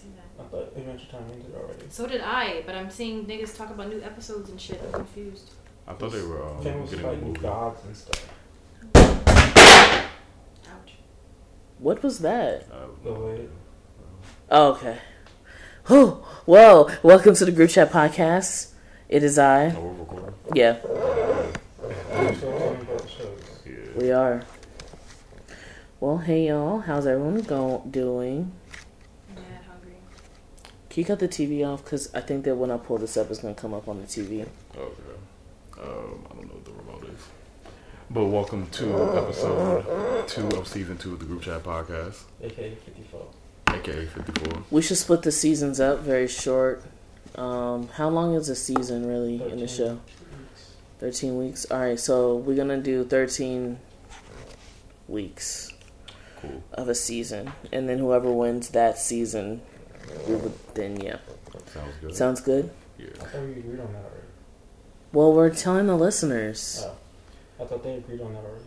see that. I thought Adventure Time ended already. So did I, but I'm seeing niggas talk about new episodes and shit. I'm confused. I thought they were um, Finn was getting a fighting movie. gods and stuff. Ouch. What was that? Uh, The way. Oh, okay. Whew. Well, welcome to the group chat podcast. It is I. oh, we're recording. Yeah, I'm still talking about the shows. Yeah. we are. Well, hey y'all, how's everyone go- doing? I'm mad hungry. Can you cut the TV off? Because I think that when I pull this up, it's going to come up on the TV. Okay. Um, I don't know what the remote is. But welcome to episode two of season two of the group chat podcast, AKA 54. aka 54. We should split the seasons up very short. Um, how long is a season really in the 13 show? weeks. 13 weeks. All right, so we're going to do 13 weeks Cool. of a season. And then whoever wins that season, we then, yeah. Sounds good. Sounds good? yeah. I thought we agreed on that already. Well, we're telling the listeners. Oh. I thought they agreed on that already.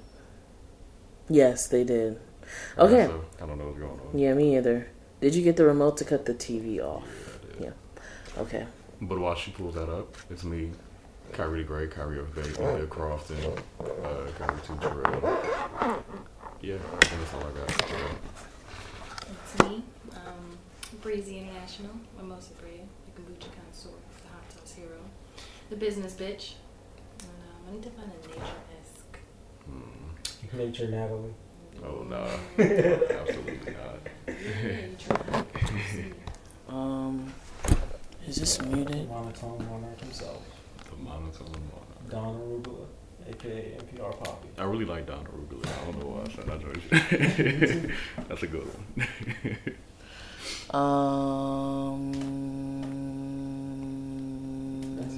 Yes, they did. Okay. So, I don't know what's going on. Yeah, me either. Did you get the remote to cut the TV off? Yeah, I did. Yeah. Okay. But while she pulls that up, it's me, Kyrie the Great, Kyrie of Bay, Bill Crofton, uh, Kyrie Two Terrell. Yeah, I think that's all I got. Yeah. It's me, Breezy International, Mimosa Brea, the kombucha connoisseur, the hot sauce hero, the business bitch. And um, I need to find a nature-esque. Hmm. Nature Natalie. Oh, no, Absolutely not. Nature. Um, is this muted? Monotone monarch himself. The monotone monarch. Don Arugula, aka NPR Poppy. I really like Don Arugula. I don't know why I said that. joke. That's a good one. That's Um.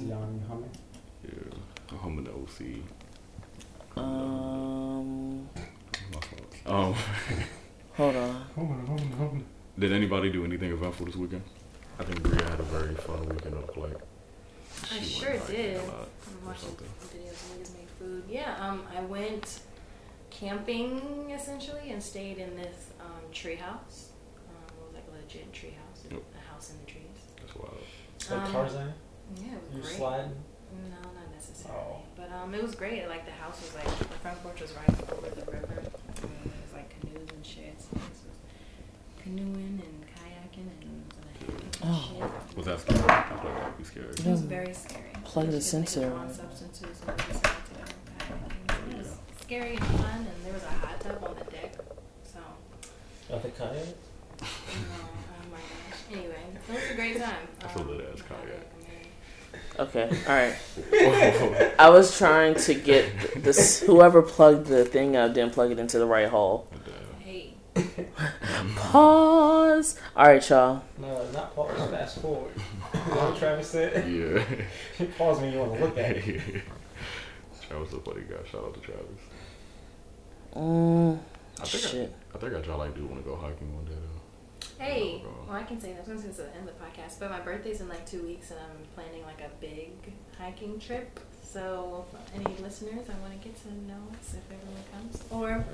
Yanni Humming. yeah. I'm in the OC. Um. My fault. Um, Hold on. Hold on, hold on, hold on. did anybody do anything eventful this weekend? I think Bria had a very fun weekend of like. I sure did. a lot I'm watching videos of niggas make food. Yeah, um, I went camping essentially and stayed in this um, tree house. Um, it was a tree house, Yep. a house in the trees. That's wild. Like Um, Tarzan? Yeah, it You was great. sliding? No, not necessarily. Oh. But um, it was great. Like the house was like the front porch was right over the river. And there was like canoes and shit. So this was canoeing and kayaking and hiking and Oh. shit. Was that scary? I feel like that'd be scary. It was very scary. Plug the sensor on substances and just out. It was scary and fun, and there was a hot tub on the deck. So, At the kayak? You know, oh my gosh. Anyway, it was a great time. That's a Um, lit-ass I kayak. Okay. All right. I was trying to get this. Whoever plugged the thing up didn't plug it into the right hole. Hey, Pause. All right, y'all. No, not pause, fast forward. You know what Travis said? Yeah. pause when you want to look at it. Travis a funny guy. Shout out to Travis. Mm, I think I- shit. I think I jolly do want to go hiking one day though. Hey, well, I can say that since it's the end of the podcast, but my birthday's in like two weeks, and I'm planning like a big hiking trip. So, for any listeners, I want to get to know us if everyone comes. Or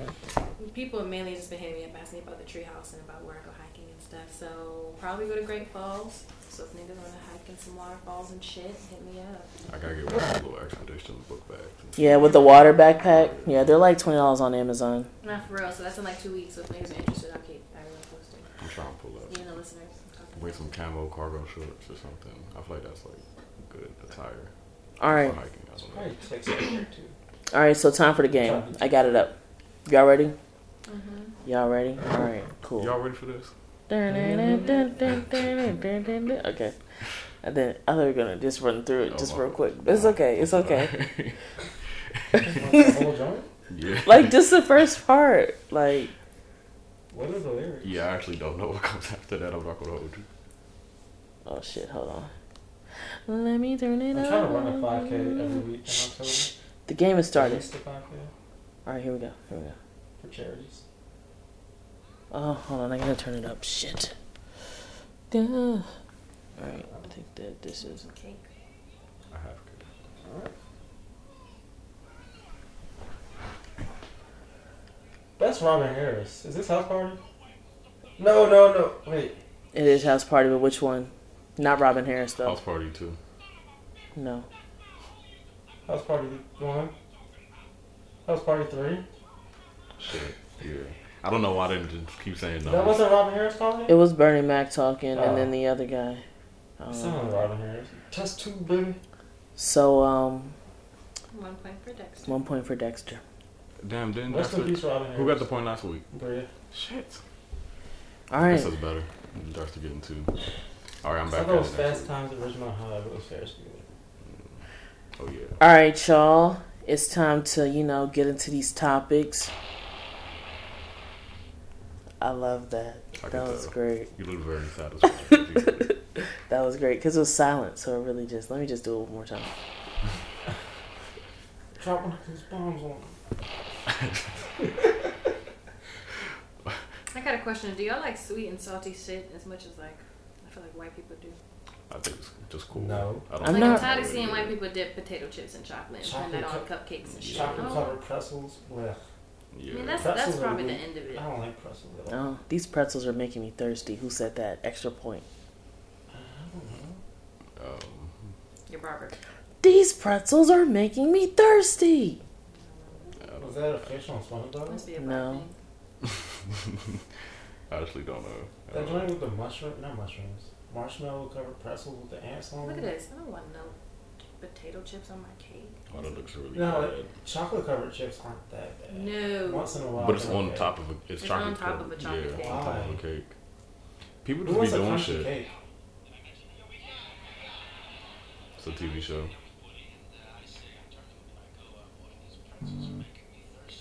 people have mainly just been hitting me up asking me about the treehouse and about where I go hiking and stuff. So, probably go to Great Falls. So, if niggas want to hike in some waterfalls and shit, hit me up. I gotta get one of those little expeditions book bags. and Yeah, with the water backpack. Yeah, they're like twenty dollars on Amazon. Not for real. So, that's in like two weeks. So, if niggas are interested, I'll keep everyone posted. I'm trying to pull up. You know, listeners. I'm Wear some camo cargo shorts or something. I feel like that's like good attire All right. for hiking. I don't know. Probably text it there too. All right. So time for the game. I got it up. Y'all ready? Mhm. Y'all ready? All right. Cool. Y'all ready for this? Okay. And then I thought we were gonna just run through it Oh, just my real fault. quick. It's okay. It's okay. Want the whole. Like just the first part. Like What are the lyrics? Yeah, I actually don't know what comes after that. I'm not gonna hold you. oh shit. Hold on. Let me turn it up. I'm up. trying to run a 5K every week in October. The game has At started. least a 5K All right. Here we go. Here we go. for charities. Oh, hold on. I gotta turn it up. Shit. Duh. All right. I think that this is. Okay. I have to. That's Robin Harris. Is this House Party? No, no, no. Wait. It is House Party, but which one? Not Robin Harris though. House Party too. No. House Party one. House Party three. Shit. Yeah. I don't know why they just keep saying That no. wasn't Robin Harris talking. It was Bernie Mac talking, Oh. and then the other guy. Um, Sounded Robin Harris. Test two, baby. so, um, One point for Dexter. one point for Dexter. Damn, didn't Rest in peace, Robin Who got the point last week? Bria. Shit. All This right. is better. Dexter getting two. All right, I'm I back. thought it was at it next Fast Times at Ridgemont High, it was Ferris Bueller. Oh yeah. All right, y'all. It's time to, you know, get into these topics. I love that. I That was tell. great. You look very satisfied. That was great because it was silent, so it really just. Let me just do it one more time. Drop one of those bombs on him. I got a question. Do y'all like sweet and salty shit as much as like I feel like white people do? I think it's just cool. No. I don't I'm like not- I'm tired of seeing white people dip potato chips in chocolate and turn that on Chocolate cupcakes and shit. Chocolate covered pretzels. Well, Yeah. I mean that's Pretzels that's probably really- the end of it. I don't like pretzels at all. Oh, these pretzels are making me thirsty. Who said that? Extra point. I don't know. um, Your barber. These pretzels are making me thirsty. I, don't- Was that a fish on SpongeBob? Must be a No. black thing. I actually don't know. I That don't know. joint with the mushroom, not mushrooms, marshmallow covered pretzels with the ants on them. Look at this. I don't want no potato chips on my cake. Oh, that looks really good. No, bad. Chocolate covered chips aren't that bad. No. Once in a while. But it's on okay. top of a. It's, It's chocolate on top covered. of a chocolate yeah, cake. on top of a cake. People Who just be wants a doing crunchy shit. cake? It's a TV show. Mm.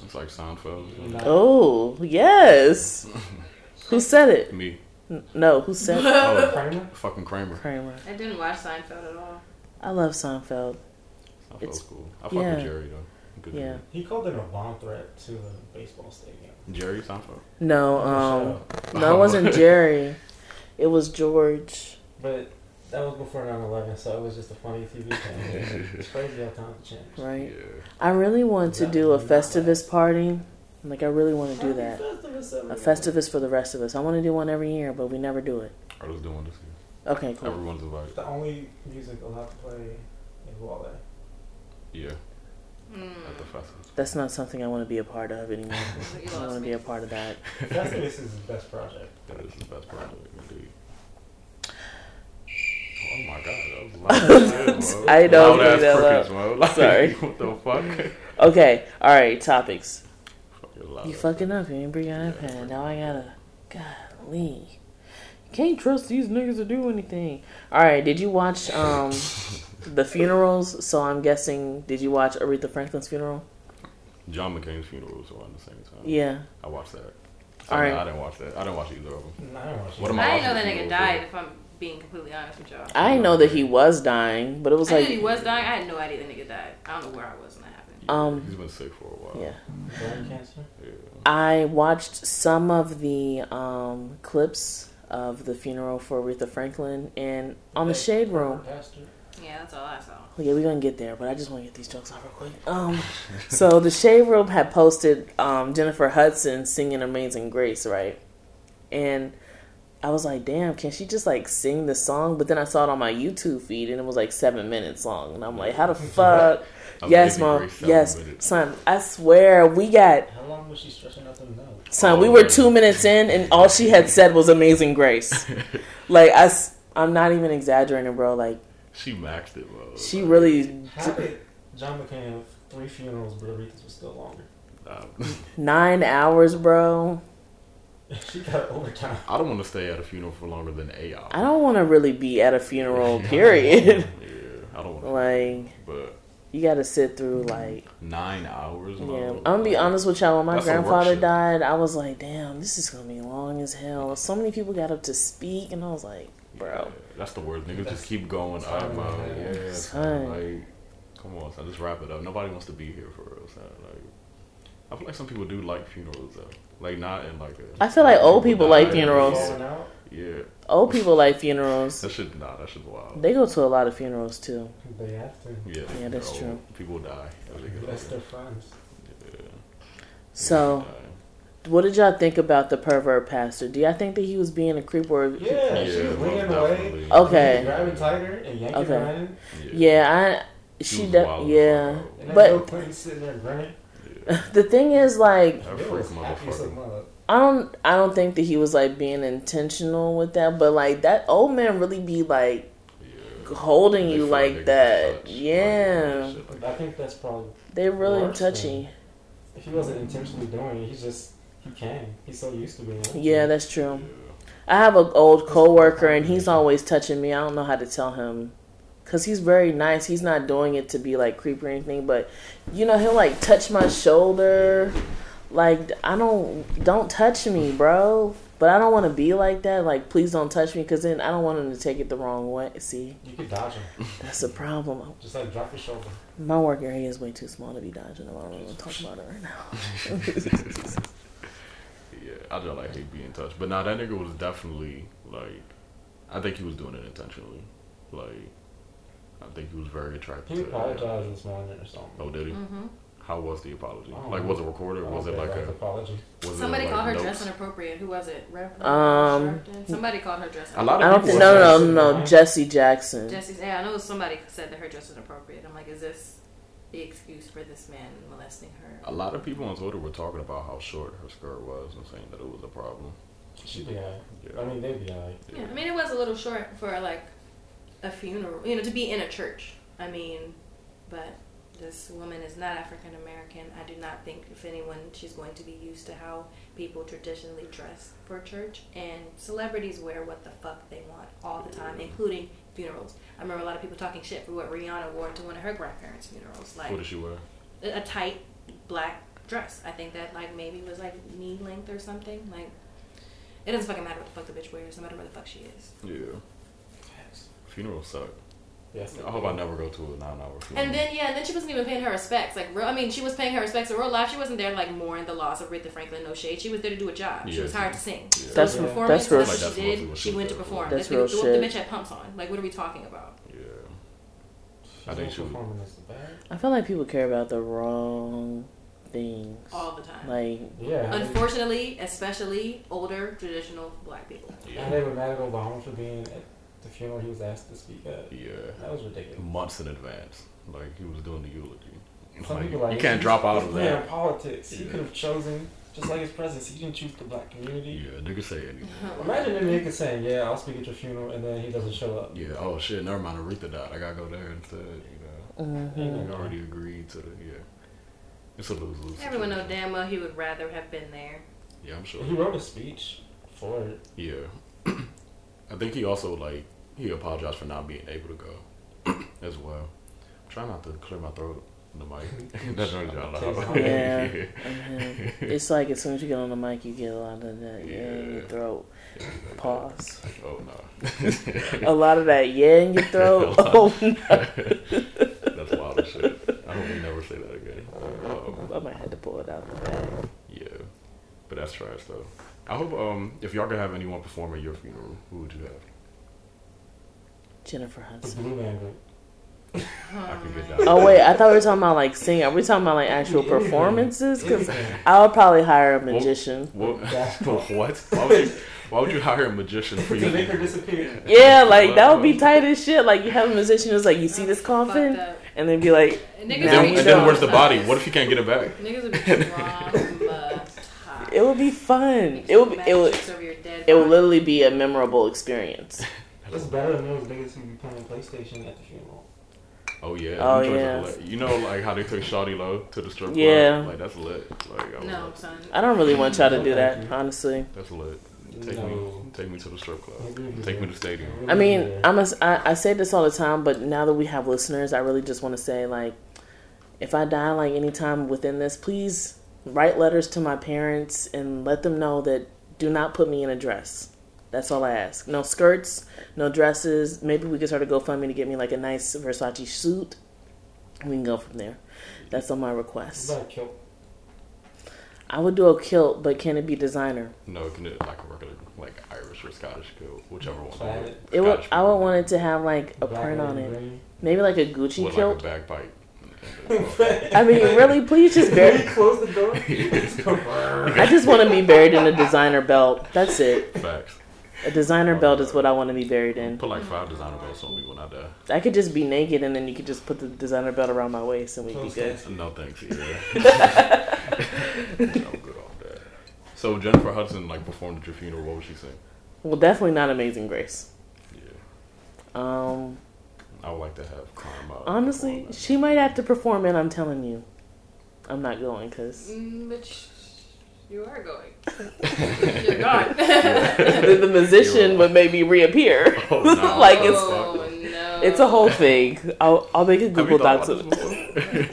It's like Seinfeld. No. Oh, yes. Who said it? Me, N- No, who said it? oh, Kramer? fucking Kramer. Kramer. I didn't watch Seinfeld at all. I love Seinfeld. Seinfeld's It's- cool. I fuck yeah. with Jerry though. Good Yeah. He called it a bomb threat to the baseball stadium. Jerry Seinfeld. No, um, no, it wasn't Jerry. It was George. But that was before 9-11, so it was just a funny TV thing. it's crazy how times change. Right. Yeah. I really want to do a Festivus party. Like I really want to do that. Festivus A. Festivus for the rest of us. I want to do one every year, but we never do it. I was doing this. Year. Okay, cool. Everyone's invited. The only music allowed to play is Wale. Yeah, Mm. at the festival. That's not something I want to be a part of anymore. I don't want to be a part of that. Festivus is his best project. That is the best project, indeed. Oh my god, that was loud shit. I know, Loud ass that loud. crickets. Like, Sorry. what the fuck? Okay, all right. Topics. Fucking You fucking up. You ain't bring your iPad. Now I gotta. Golly. Can't trust these niggas to do anything. All right. Did you watch um the funerals? So I'm guessing. Did you watch Aretha Franklin's funeral? John McCain's funeral was around the same time. Yeah. I watched that. All I, right. I didn't watch that. I didn't watch either of them. No, I don't watch What am I I didn't know that nigga died. for? If I'm being completely honest with y'all. I didn't know that he was dying, but it was I like. knew he was dying. I had no idea the nigga died. I don't know where I was when that happened. Um, He's been sick for a while. Yeah. Brain cancer? Yeah. I watched some of the um, clips of the funeral for Aretha Franklin, and on the Shade Room. Pastor? Yeah, that's all I saw. Oh, yeah, we're gonna get there, but I just want to get these jokes out real quick. Um, so the Shade Room had posted um, Jennifer Hudson singing "Amazing Grace," right? And I was like, "Damn, can she just like sing the song?" But then I saw it on my YouTube feed, and it was like seven minutes long, and I'm like, "How the fuck?" yes, mom. Yes, son. I swear, we got How long was she stretching out them notes? son. we Oh, were two minutes in, and all she had said was "Amazing Grace." like I, I'm not even exaggerating, bro. Like She maxed it, bro. she Like, really How did John McCain have three funerals, but Aretha's was still longer? um, nine hours, bro. she got overtime. I don't want to stay at a funeral for longer than eight hours. I don't want to really be at a funeral, period. Yeah, I don't want to. like, But you got to sit through, like, nine hours. yeah. I'm gonna be honest with y'all. When my That's grandfather died, I was like, damn, this is gonna be long as hell. So many people got up to speak, and I was like, bro. Yeah, that's the word. Niggas That's just keep going up, fine, bro. man. Yeah, Son. son. Like, come on, son. Just wrap it up. Nobody wants to be here for real, son. Like, I feel like some people do like funerals though. Like not in like a. I feel like old people like funerals. Yeah, Old people like funerals. that should nah. That should wild. They go to a lot of funerals too. They have to. yeah, Yeah, that's they're true. People die. they get That's older. their friends. Yeah. So, what did y'all think about the pervert pastor? Do y'all think that he was being a creep or? Yeah, she was most leaning away. Okay. Grabbing tighter and yanking Okay. running. Yeah, I. She She, was de- wild yeah. And But- Bill Clinton sitting there grinning. Yeah. The thing is, like, That Bill freak was happy as a motherfucker. mother. I don't, I don't think that he was like being intentional with that, but like that old man really be like Yeah. holding you feel like that. touch, Yeah, shit like I think that's probably they're really Worse touchy. if he wasn't intentionally doing it, he's just he can. He's so used to being. it. Yeah, that's true. Yeah. I have an old coworker, and he's always touching me. I don't know how to tell him, cause he's very nice. He's not doing it to be like creepy or anything, but you know he'll like touch my shoulder. Like I don't don't touch me, bro. But I don't want to be like that. Like please don't touch me, cause then I don't want him to take it the wrong way. See, You could dodge him. that's a problem. Just like drop your shoulder. My work area is way too small to be dodging him. I don't want to talk about it right now. Yeah, I just like hate being touched. But nah, that nigga was definitely like, I think he was doing it intentionally. Like, I think he was very attracted He apologized this morning or something. Oh, did he? Mm-hmm. How was the apology? Oh. Like, was it recorded? Was don't it like about a? apology? Was Somebody it like called her notes? dress inappropriate. Who was it? Rev- Um, Sharpton? Somebody called her dress. A lot I of don't people think. No, no, Jesse no, no. Jackson. Jesse Jackson. Jesse's. Yeah, I know somebody said that her dress was inappropriate. I'm like, is this the excuse for this man molesting her? A lot of people on Twitter were talking about how short her skirt was and saying that it was a problem. She'd be alright. Yeah. I mean, they'd be alright. Yeah, I mean, it was a little short for like a funeral, you know, to be in a church. I mean, but this woman is not African American. I do not think, if anyone, she's going to be used to how people traditionally dress for church. And celebrities wear what the fuck they want all the time, mm-hmm. including funerals. I remember a lot of people talking shit for what Rihanna wore to one of her grandparents' funerals, like what did she wear? a a tight black dress. I think that like maybe was like knee length or something. Like it doesn't fucking matter what the fuck the bitch wears, no matter where the fuck she is. Yeah. Funerals suck. Yes. I hope I never go to a nine-hour funeral. And then yeah, and then she wasn't even paying her respects. Like real, I mean, she was paying her respects in real life. She wasn't there to, like mourn the loss of Aretha Franklin. No shade. She was there to do a job. She Yeah. was hired to sing. Yeah. That's was Yeah. performance. that's real That's, what that's she mostly did. what she She went to perform. That's the, real the, shit. the bitch had pumps on. Like what are we talking about? Yeah. She's I think not she was- performing this bad. I feel like people care about the wrong things. All the time. Like, Yeah. Unfortunately, especially older traditional black people. And they were mad at Obama for being at the funeral he was asked to speak at. Yeah. That was ridiculous. Months in advance. Like he was doing the eulogy. Some Like, people like you can't drop out he's of playing that. politics. He could have chosen, just like his presence, He didn't choose the black community. Yeah, nigga say anything. Imagine a nigga saying, "Yeah, I'll speak at your funeral," and then he doesn't show up. Yeah. Oh shit. Never mind. Aretha died. I gotta go there instead. You know. mhm. Nigga already agreed to the yeah. It's a lose lose. Everyone know damn well he would rather have been there. Yeah, I'm sure. He wrote a speech for it. Yeah. I think he also like he apologized for not being able to go as well. Try not to clear my throat in the mic. That's really y'all know. Yeah. yeah. Mhm. It's like as soon as you get on the mic, you get a lot of that yeah, in your Yeah. throat. Pause. Oh no. A lot of that yeah in your throat. Oh no. That's wild as shit. I hope we never say that again. Um, I might have to pull it out the bag. yeah. But that's trash though. I hope um if y'all could have anyone perform at your funeral, who would you have? Jennifer Hudson. Blue Man Group. I could get my down. Oh wait, I thought we were talking about like singing. Are we talking about like actual performances? Because I would probably hire a magician. What? That's what? Why would, you, why would you hire a magician for to you? make her disappear. Yeah, like that would be tight as shit. Like you have a musician who's like, you see this Fucked coffin, up. and then be like, Niggas And Now would then, you and then know. where's the body? What if you can't get it back? Niggas would be traumatized. It would be fun. It would. It would. Mattress over your dead It would literally be a memorable experience. It's better than those niggas who be playing PlayStation at the funeral. Oh yeah. Oh, them joints are yeah. lit. You know like how they took Shawty Lo to the strip club? Yeah. Like that's lit. Like I No, love son. I don't really want y'all to do that, honestly. That's lit. Take No. me take me to the strip club. I agree with you Take me to the stadium. I mean, I'm a, I, I say this all the time, but now that we have listeners, I really just want to say, like, if I die, like, anytime within this, please write letters to my parents and let them know that do not put me in a dress. That's all I ask. No skirts, no dresses. Maybe we could start a GoFundMe to get me, like, a nice Versace suit. We can go from there. That's on my What request. about a kilt? I would do a kilt, but can it be designer? No, it can it like a regular like Irish or Scottish kilt, whichever one. Plaid. It would. I would want it to have like a Black print on it. green? Maybe like a Gucci with kilt. like a bagpipe. I mean, really, please just bury. close the door. I just want to be buried in a designer belt. That's it. Facts. A designer belt is what I want to be buried in. Put like five designer belts on me when I die. I could just be naked and then you could just put the designer belt around my waist and we'd be good. No thanks. Yeah. I'm good off that. So Jennifer Hudson like performed at your funeral. What would she sing? Well, definitely not Amazing Grace. Yeah, Um, I would like to have Karma. honestly, she might have to perform it. I'm telling you, I'm not going because Mm, but sh- you are going. You're gone. the, the musician would maybe reappear. Oh, no. Like, it's- oh no. It's a whole thing. I'll I'll make a Google thought Docs. about of this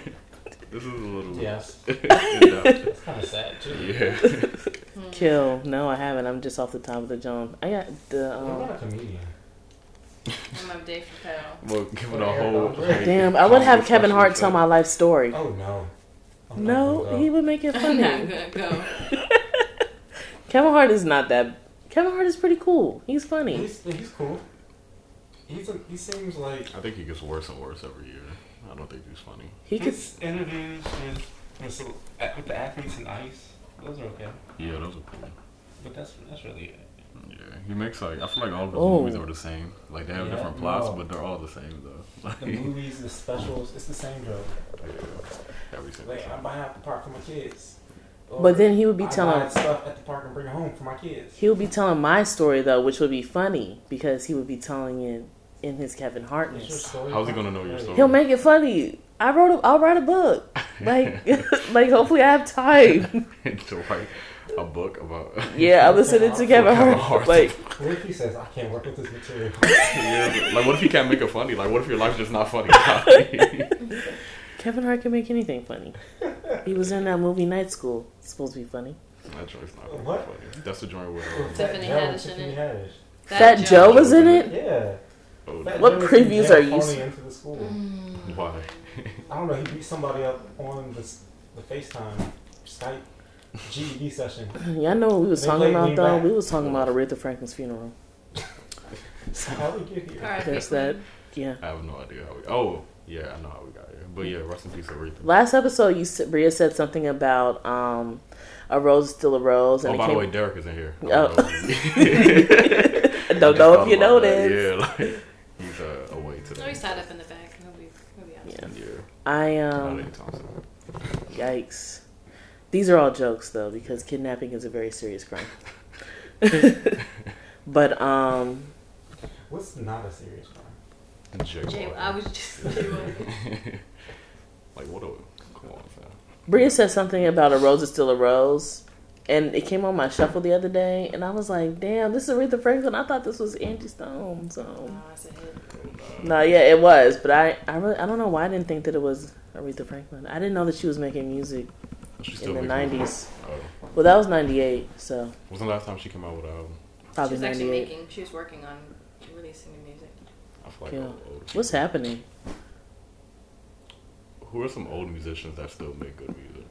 this is a little. Yes. It's kind of sad too. yeah. Kill. No, I haven't. I'm just off the top of the John. I got the. What Um, about a comedian? I'm up Dave Chappelle. Well, give it a whole. Like, damn, I would have Kevin Hart tell my life story. Oh no. I'm No, he would make it I'm not funny. gonna go. Kevin Hart is not that. Kevin Hart is pretty cool. He's funny. He's, he's cool. He's a, he seems like I think he gets worse and worse every year. I don't think he's funny. He could. interviews with with, with the athletes and ice. Those are okay, Yeah, those are cool. but that's that's really it. Yeah, he makes like I feel like all of his Oh. movies are the same. Like they have Yeah, different plots, no. but they're all the same though. Like, The movies, the specials, it's the same joke. yeah, every single Like I'm time. buying out the park for my kids. Or But then he would be I telling. buy stuff at the park and bring it home for my kids. He would be telling my story though, which would be funny because he would be telling it in his Kevin It's Hartness. How's he gonna know your story? He'll make it funny. I wrote. A, I'll write a book. Like, like hopefully I have time. to write a book about. Yeah, I listen it to Kevin Kevin Hart. Hart. Like, What if he says I can't work with this material? yeah, like what if you can't make it funny? Like what if your life's just not funny? Kevin Hart can make anything funny. He was in that movie Night School. It's supposed to be funny. that joint's not gonna What? be funny. That's the joint with. With Uh, Tiffany Joe, Haddish in it. Haddish. Fat Joe was in it. Yeah. oh, What Joe previews are you phoning into the school? Mm. why? I don't know. He beat somebody up on the, the FaceTime, Skype, GED session. Y'all know what we was They talking about though. back. We was talking about Aretha Franklin's funeral. How we get here? All right, There's Queen. that. Yeah. I have no idea how we. Oh, yeah, I know how we got here. But yeah, rest in peace, Aretha. Last episode, you s- Bria said something about um, a rose is still a rose, and Oh, by came. the way, Derek is in here. I Oh. don't know. Don't know if you know this. Yeah, like he's uh, away today. Oh, he's tied up in the back. He'll be, he'll be out. Yeah. Yeah, I not um, anytime soon. yikes. These are all jokes though, because kidnapping is a very serious crime. but um, What's not a serious crime? Jay, Jay, I was just. Like what? A, come on, fam. Bria said something about a rose is still a rose, and it came on my shuffle the other day, and I was like, "Damn, this is Aretha Franklin." I thought this was Angie Stone. So, I no, yeah, it was, but I, I really, I don't know why I didn't think that it was Aretha Franklin. I didn't know that she was making music She's in the '90s. Oh, Well, that was '98, so wasn't the last time she came out with an album? Probably She was actually making. She was working on releasing the music. I feel like Yeah. old, old What's happening? Who are some old musicians that still make good music?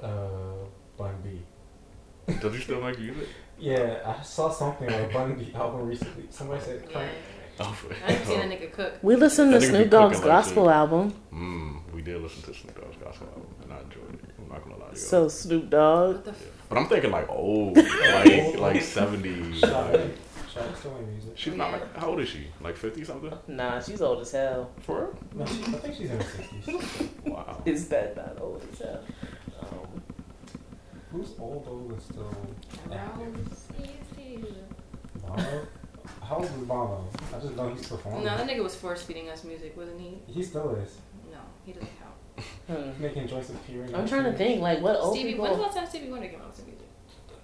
Uh, Bun B. Does he still make music? Yeah, I saw something on a Bun B album recently. Somebody said Yeah. crank. Oh, I haven't seen a nigga cook. We listened to That nigga be Snoop Dogg's cooking like gospel album. Mm, we did listen to Snoop Dogg's gospel album, and I enjoyed it. I'm not gonna lie to you. So Snoop Dogg. What the f- but I'm thinking like old, like like 70s. Like, Shot still in music. she's not like how old is she? Like 50 something? Nah, she's old as hell. For real? No, she, I think she's in her sixties. Wow. Is that not old as hell? Who's old old and still active? Rose is here. Bono? How old is Bono? I just know he's performing. No, that nigga was force feeding us music, wasn't he? He still is. No, he doesn't count. hmm. He's making Joyce appearing. I'm trying to think, like, what old Stevie, when's the people? last time Stevie Wonder came out with some music?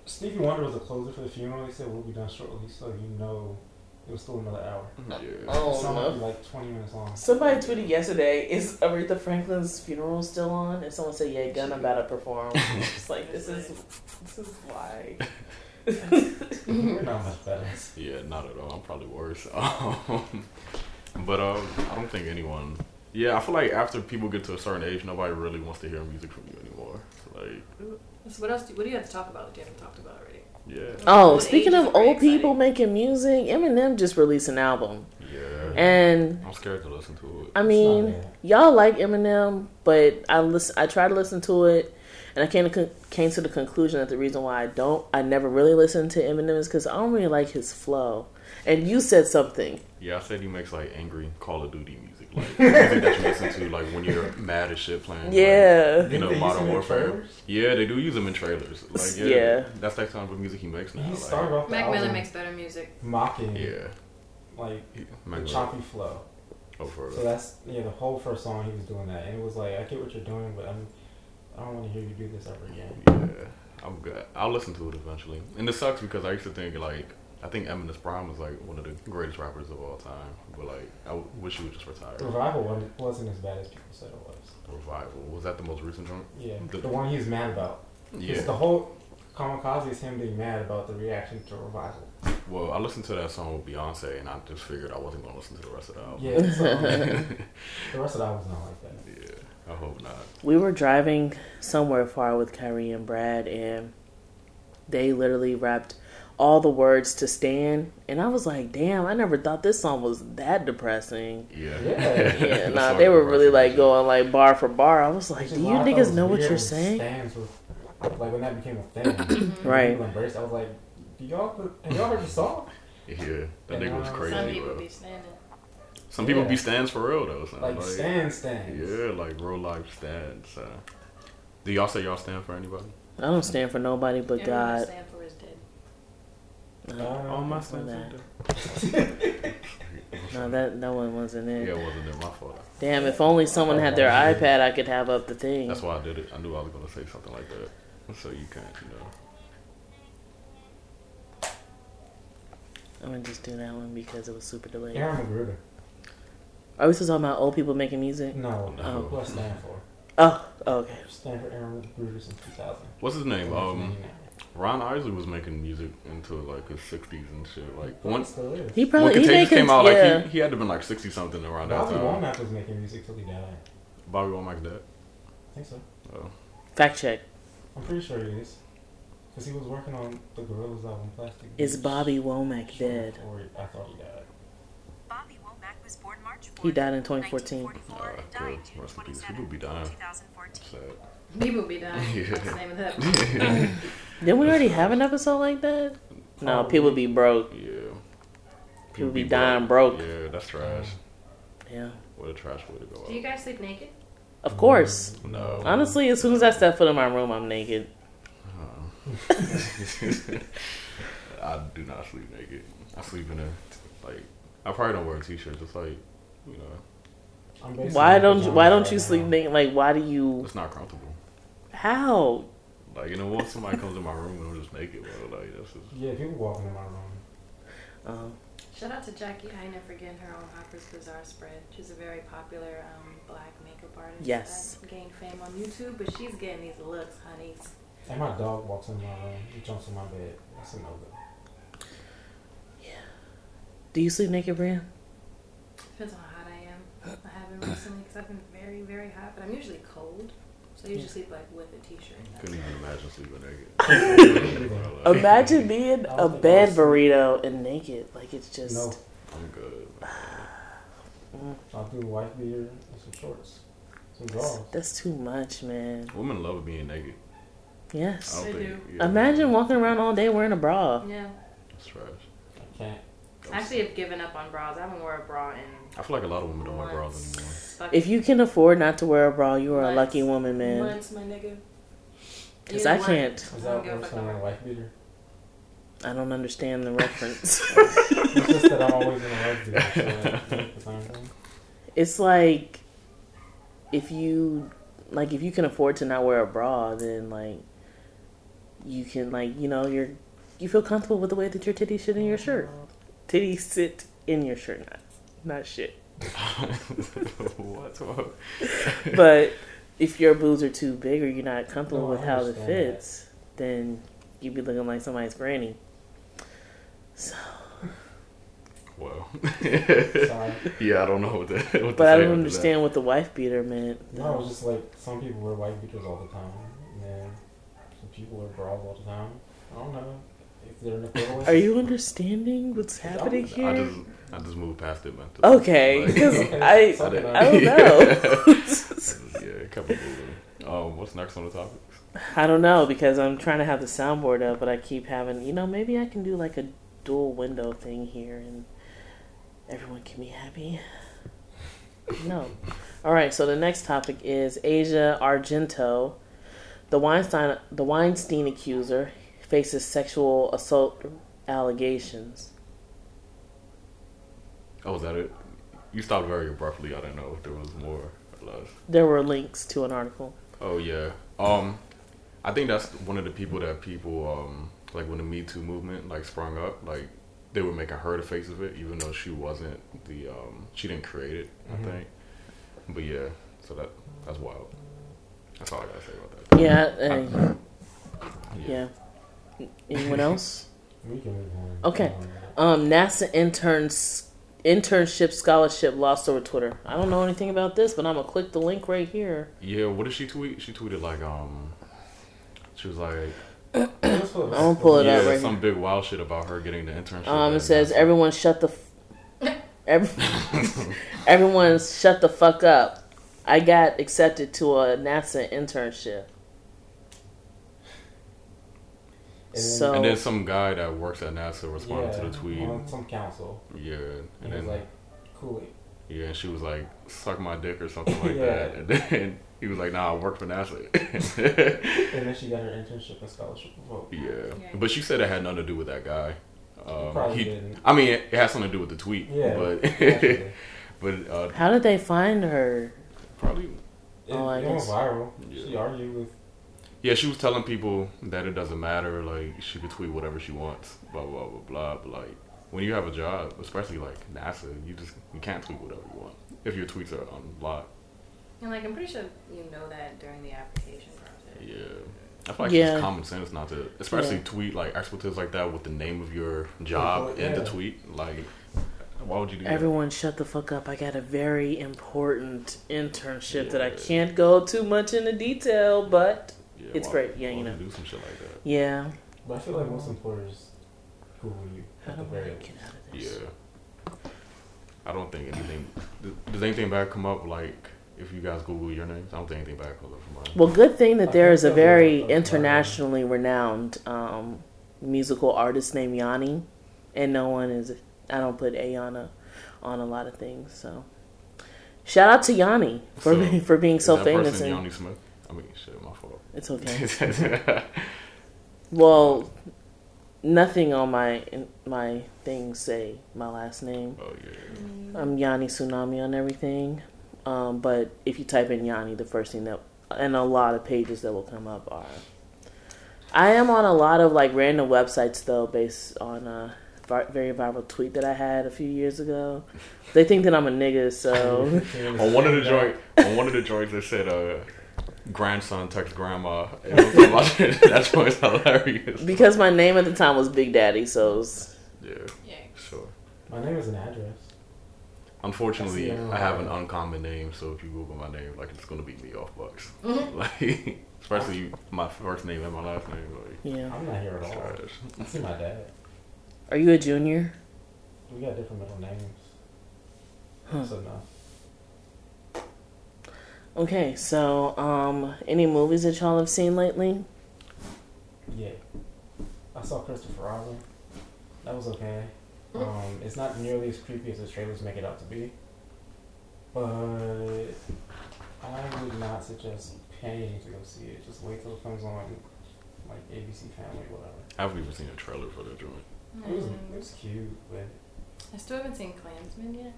Stevie Wonder was a closer for the funeral. He said we'll be done shortly, so you know it was still another hour. Yeah. Oh song no! like 20 minutes long. Somebody tweeted yesterday, "Is Aretha Franklin's funeral still on?" And someone said, "Yeah, Gunna about to perform." It's like this is this is why. We're not much better. Yeah, not at all. I'm probably worse. Um, but um, I don't think anyone. Yeah, I feel like after people get to a certain age, nobody really wants to hear music from you anymore. Like, So what else? Do, what do you have to talk about that you haven't talked about already? Yeah, Oh, speaking of old people exciting. making music, Eminem just released an album. yeah. And I'm scared to listen to it. I mean, not y'all like Eminem, but I listen. I try to listen to it, and I came to con- came to the conclusion that the reason why I don't, I never really listen to Eminem is because I don't really like his flow. And you said something. Yeah, I said he makes like angry Call of Duty music, like music that you listen to like when you're mad as shit playing. like, Yeah. you know, they Modern Warfare. Yeah, they do use them in trailers. Like, yeah, Yeah. that's that kind of music he makes now. He like, started off the Mac Miller makes better music. mocking, yeah, like he, the choppy flow. Oh, for So real. that's yeah, the whole first song he was doing that, and it was like, I get what you're doing, but I'm, I don't want to hear you do this ever again. Yeah, I'm good. I'll listen to it eventually. And it sucks because I used to think like I think Eminem's Prime was like one of the greatest rappers of all time, but like I w- wish he would just retire. Revival wasn't, wasn't as bad as people said it was. Revival was that the most recent joint? Yeah, The- the, one he's mad about. Yeah. The whole Kamikaze is him being mad about the reaction to Revival. Well, I listened to that song with Beyonce, and I just figured I wasn't gonna listen to the rest of the album. Yeah, so, the rest of that was not like that. Yeah, I hope not. We were driving somewhere far with Kyrie and Brad, and they literally rapped all the words to Stan and I was like, "Damn, I never thought this song was that depressing." Yeah. Yeah. Yeah, nah, they were really like going like bar for bar. I was like, "Do you why I thought it niggas know what you're saying?" Stans was, like when that became a thing. Right. People embraced. I was like, do y'all have y'all heard the song? Yeah, that And, nigga was crazy. Some people bro. be standing. Some people Yeah. be stans for real though. son. Like Stan Stans. Yeah, like real life stans. Uh, do y'all say y'all stand for anybody? I don't stand for nobody but Everyone I God. stand for is dead. No, Uh, All my for stands that. no, that that one wasn't it. Yeah, it wasn't it, my fault. Damn, if only someone had their iPad, I could have up the thing. That's why I did it. I knew I was gonna say something like that. So you can't, you know. I'm gonna just do that one because it was super delayed. Aaron McGruder. Are we still talking about old people making music? No, No. who I stand for. Oh, okay. Stand for Aaron McGruder since 2000. What's his name? Um, 1999. Ron Isley was making music into like his sixties and shit. Like Well, once still is. He when probably he Contagious making came out, yeah. like he, he had to been like sixty something around that Bobby time. Womack was making music till he died. Bobby Womack's dead. I think so. Oh, Fact check. I'm pretty sure he is. Because he was working on the Gorillaz album Plastic Is Bobby Womack shortly dead? before he- I thought he died. Bobby Womack was born March 4th, He died in 2014. 1944 and Ah, died. June Rest in peace. 27, People be dying. 2014. sad. People be dying. Yeah. That's the name of that. Didn't we already have an episode like that? No, Probably. people be broke. Yeah. People be dying broke. Yeah, that's trash. Yeah. What a trash way to go Do you guys sleep naked? Of course. No. Honestly, as soon as I step foot in my room, I'm naked. Uh-uh. I do not sleep naked. I sleep in a like. I probably don't wear a t-shirt. Just like you know, I'm Why don't you? Why don't you sleep naked? Like, why do you? it's not comfortable. How? Like you know, once somebody comes in my room and I'm just naked, well, like that's just Yeah, people walking in my room. Um, Shout out to Jackie Aina for getting her own Harper's Bazaar spread. She's a very popular um, black makeup artist. Yes. That gained fame on YouTube, but she's getting these looks, honey. And my dog walks in my room. He jumps in my bed. That's a no go. Yeah. Do you sleep naked, Brian? Depends on how hot I am. I haven't recently because I've been very, very hot, but I'm usually cold. So I usually sleep like with a t-shirt. couldn't even imagine sleeping naked. No. Well, like, Imagine being a bad burrito and naked. Like it's just. No, I'm good. I'll do a white beater and some shorts, some drawers. That's too much, man. Women love being naked. I Yes. don't They think. Yeah, Imagine walking around all day wearing a bra. Yeah. That's trash. I can't. I actually have given up on bras. I haven't worn a bra in I feel like a lot of women don't wear bras anymore. Fucking If you can afford not to wear a bra, you are a lucky woman, man. months, my nigga. Because I can't. Is I don't that give a worse fuck than a about beater? I don't understand the reference. It's just that I'm always in a white beater. So like, the same thing. it's like if you like if you can afford to not wear a bra, then like you can like you know you're you feel comfortable with the way that your titties sit in your shirt. Mm-hmm. Titties sit in your shirt, not not shit. What? What? But if your boobs are too big or you're not comfortable No, with how it understand fits, then you'd be looking like somebody's granny. So, Well, Sorry. yeah, I don't know what that. What to but I say don't understand what the wife beater meant. No, it's just like some people wear wife beaters all the time. And then some people wear bras all the time. I don't know. if they're an equivalent. Are you understanding what's happening I here? I just moved past it, man. Okay, Like, 'cause Okay, I- it. I don't know. yeah, it moving. Um, what's next on the topics? I don't know because I'm trying to have the soundboard up, but I keep having, you know, maybe I can do like a dual window thing here and everyone can be happy. No. All right, so the next topic is Asia Argento. The Weinstein the Weinstein accuser faces sexual assault allegations. Oh, was that it? You stopped very abruptly. I didn't know if there was more or less. There were links to an article. Oh yeah. Um, I think that's one of the people that people um like when the Me Too movement like sprung up, like they were making her the face of it, even though she wasn't the um she didn't create it. I think. But yeah, so that that's wild. That's all I gotta say about that. Yeah, uh, yeah. Anyone else? We can move on. Okay. Um, Um, NASA interns internship scholarship lost over Twitter. I don't know anything about this, but I'm gonna click the link right here. Yeah, what did she tweet? She tweeted like um, she was like I'm gonna pull it yeah, up right some here. big wild shit about her getting the internship. Um, it says everyone shut the f- every, everyone shut the fuck up. I got accepted to a NASA internship. And then- So And then some guy that works at NASA responded yeah, to the tweet. on some council. Yeah, And and he was then like, cool it. yeah, and she was like, "Suck my dick" or something like Yeah. that. And then he was like, "Nah, I work for NASA." And then she got her internship and scholarship revoked. yeah, Yeah. but she said it had nothing to do with that guy. Um, Probably he, didn't. I mean, it has something to do with the tweet. Yeah. but but uh, how did they find her? probably It, Oh, I it went viral. Yeah. She argued with. Yeah, she was telling people that it doesn't matter. Like she could tweet whatever she wants, blah blah blah blah. But like when you have a job, especially like NASA, you just you can't tweet whatever you want if your tweets are unblocked. And like, I'm pretty sure you know that during the application process. Yeah, I feel like Yeah. it's common sense not to, especially Yeah. tweet like expletives like that with the name of your job oh, in the tweet. Like, why would you do that? Everyone shut the fuck up. I got a very important internship that I can't go too much into detail, but that? Yeah, it's why- great. Yeah, why you know. do some shit like that. yeah. But I feel like most employers Google you at do the I very get out of this? Yeah. I don't think anything. Does, does anything bad come up like if you guys Google your names? I don't think anything bad comes up from mine. Well, good thing that I there think is a very a- internationally renowned um, musical artist named Yanni, and no one is. I don't put a on a lot of things. So, shout out to Yanni for So, being, for being Is so that famous. person And Yanni Smith? I mean, shit, my fault. It's okay. Well, nothing on my my things say my last name. oh yeah. I'm Yanni Tsunami on everything. Um, but if you type in Yanni, the first thing that and a lot of pages that will come up are. I am on a lot of like random websites though, based on a very viral tweet that I had a few years ago. They think that I'm a nigga, so on one of the joint, on one of the joints, they said, uh, "Grandson text grandma." And I was talking about- That's why it's hilarious. because my name at the time was Big Daddy, so it was, Yeah, Yeah. sure. My name is an address. Unfortunately, I have an uncommon name, so if you Google my name, like it's gonna be me off bucks. Mm-hmm. Like, especially my first name and my last name. Like, yeah. I'm not here at all. trash. I see my dad. Are you a junior? We got different middle names. Huh. That's enough. Okay, so um, any movies that y'all have seen lately? Yeah. I saw Christopher Robin. That was okay. Um, it's not nearly as creepy as the trailers make it out to be. But I would not suggest paying to go see it. Just wait till it comes on like ABC Family, whatever. I haven't even seen a trailer for that joint. It was Mm. it was cute, but I still haven't seen Klansman yet.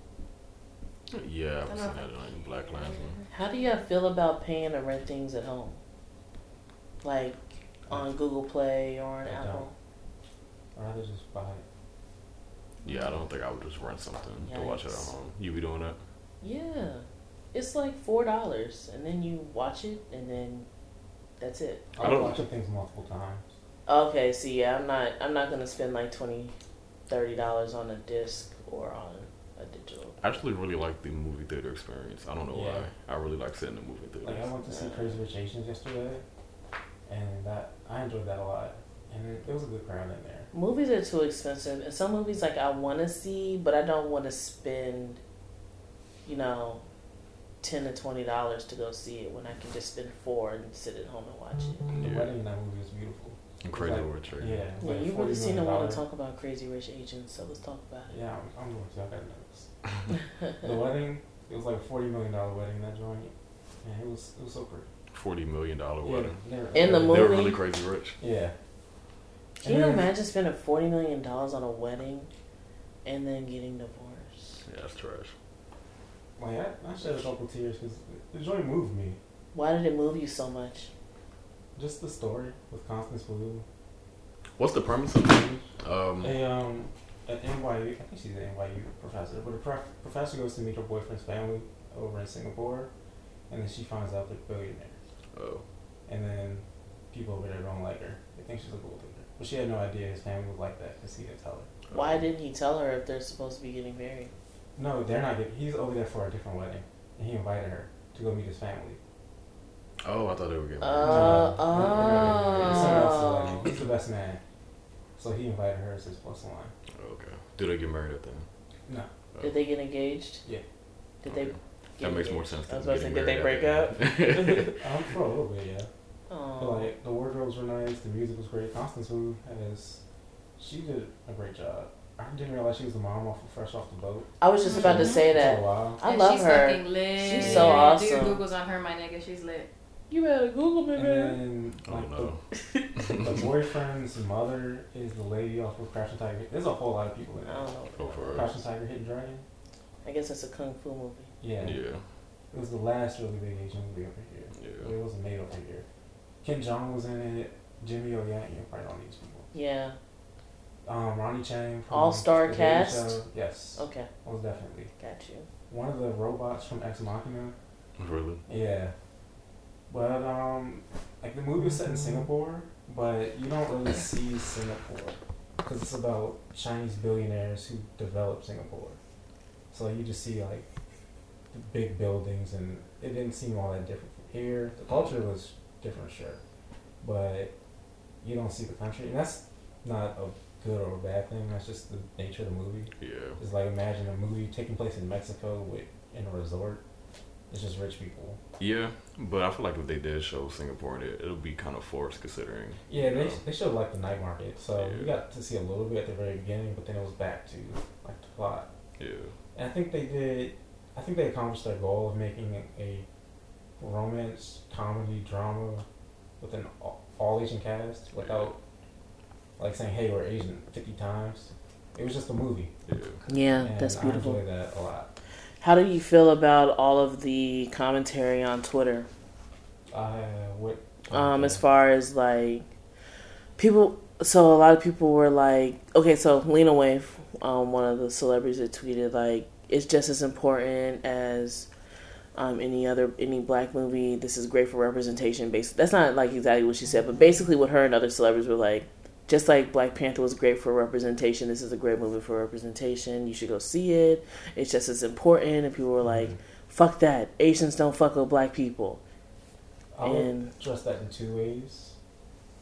Yeah, I I haven't seen that if I- like Black Klansman. How do y'all feel about paying to rent things at home? Like on Google Play or on I don't. Apple? I'd rather just buy it. Yeah, I don't think I would just rent something to watch it at home. You be doing that? Yeah. It's like four dollars and then you watch it and then that's it. I I'm don't- watching things multiple times. Okay, see yeah, I'm not I'm not gonna spend like twenty, thirty dollars on a disc or on a digital. I actually really like the movie theater experience. I don't know Yeah. why. I really like sitting in the movie theater. Like I went to see Crazy Rich Asians yesterday, and that I enjoyed that a lot. and it, it was a good crowd in there. Movies are too expensive, and some movies like I want to see, but I don't want to spend, you know, ten to twenty dollars to go see it when I can just spend four and sit at home and watch it. The Yeah. wedding in that movie was beautiful. And Crazy Like, Rich. right? Yeah, it Yeah, like you $40 really seem to million want to talk about Crazy Rich Asians, so let's talk about it. Yeah, I'm, I'm going to. I got notes. The wedding, it was like a forty million dollar wedding. That joint, and it was it was so pretty. Forty million dollar Yeah, wedding. they were- In the movie, They were really crazy rich. Yeah. Can you And then- imagine spending forty million dollars on a wedding and then getting divorced? Yeah, that's trash. Like I, I shed a couple tears because the joint moved me. Why did it move you so much? Just the story with Constance Wu. What's the premise of the movie? Um, A um, an NYU, I think she's an NYU professor, but a prof- professor goes to meet her boyfriend's family over in Singapore, and then she finds out they're billionaires, oh, and then people over there don't like her. They think she's a gold digger, but she had no idea his family was like that because he didn't tell her. Why didn't he tell her if they're supposed to be getting married? No, they're not. Getting, he's over there for a different wedding, and he invited her to go meet his family. Oh, I thought they were getting. Uh, married. No, they're getting married. Someone else's oh. wedding. He's the best man, so he invited her as his plus one. okay. Did they get married at the end? No. Oh. Did they get engaged? Yeah. Did they? Okay. get That makes more engaged? sense. I was about to say, did they break up? at the end. Um, for a little bit, yeah. But Oh, like the wardrobes were nice, the music was great. Constance Wu has, she did a great job. I didn't realize she was the mom off of Fresh Off the Boat. I was just about to say For a that. while. I And love she's her. fucking lit. She's so Do awesome. your Googles on her, my nigga. She's lit. You better Google me, And man. then Oh like no. the, the boyfriend's mother is the lady off of Crash and Tiger. There's a whole lot of people in I don't know. Oh, for real? Crouching Tiger, Hidden Dragon. I guess it's a kung fu movie. Yeah. Yeah. It was the last really big Asian movie over here. But Yeah. it wasn't made over here. Ken Jeong was in it. Jimmy O Yang, you probably don't need these people. Yeah. Um, Ronny Chieng. All-star cast? Show. Yes. Okay, Most definitely. got you. One of the robots from Ex Machina. Really? Yeah. But um, like the movie was set in Singapore, but you don't really see Singapore because it's about Chinese billionaires who developed Singapore. So you just see like the big buildings, and it didn't seem all that different from here. The culture was different, sure, but you don't see the country, and that's not a good or a bad thing. That's just the nature of the movie. Yeah. It's like imagine a movie taking place in Mexico with in a resort. It's just rich people. Yeah, but I feel like if they did show Singapore, it it'll be kind of forced considering. Yeah, they Yeah. they showed like the night market, so Yeah. we got to see a little bit at the very beginning, but then it was back to like the plot. Yeah. And I think they did. I think they accomplished their goal of making a, a romance comedy drama with an all, all Asian cast without like saying, "Hey, we're Asian" fifty times. It was just a movie. Yeah. Yeah, and that's I beautiful. enjoyed that a lot. How do you feel about all of the commentary on Twitter? I what Um, as far as like people, so a lot of people were like, okay, so Lena Waithe, um, one of the celebrities that tweeted like, it's just as important as um, any other any black movie. This is great for representation. Basically, that's not like exactly what she said, but basically, what her and other celebrities were like. Just like Black Panther was great for representation, this is a great movie for representation. You should go see it. It's just as important. And people were mm-hmm. like, "Fuck that! Asians don't fuck with black people." I would and- address that in two ways.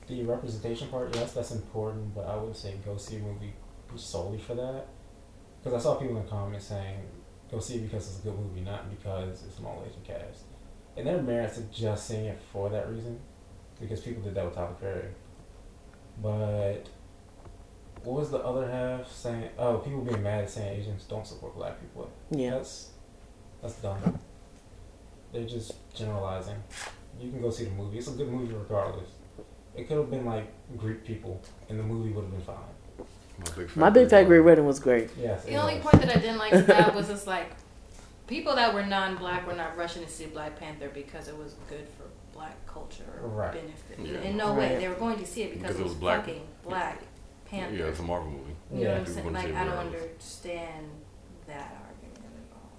The representation part, yes, that's important, but I would say go see a movie solely for that. Because I saw people in the comments saying, go see it because it's a good movie, not because it's an all Asian cast. And there are merits to just seeing it for that reason, because people did that with Tyler Perry. But what was the other half saying? Oh, people being mad at saying Asians don't support black people. Yeah. That's that's dumb. They're just generalizing. You can go see the movie. It's a good movie regardless. It could have been like Greek people, and the movie would have been fine. My big fat My Big Fat Greek Great Wedding. Wedding was great. Yes. The only was. point that I didn't like about was just like people that were non-black were not rushing to see Black Panther because it was good for black culture or Right. benefit. Yeah. In no way, they were going to see it because, Because it was, black. fucking Black Panther. Yeah, it's a Marvel movie. you know Yeah. what I'm saying? Like I don't regardless. understand that argument at all.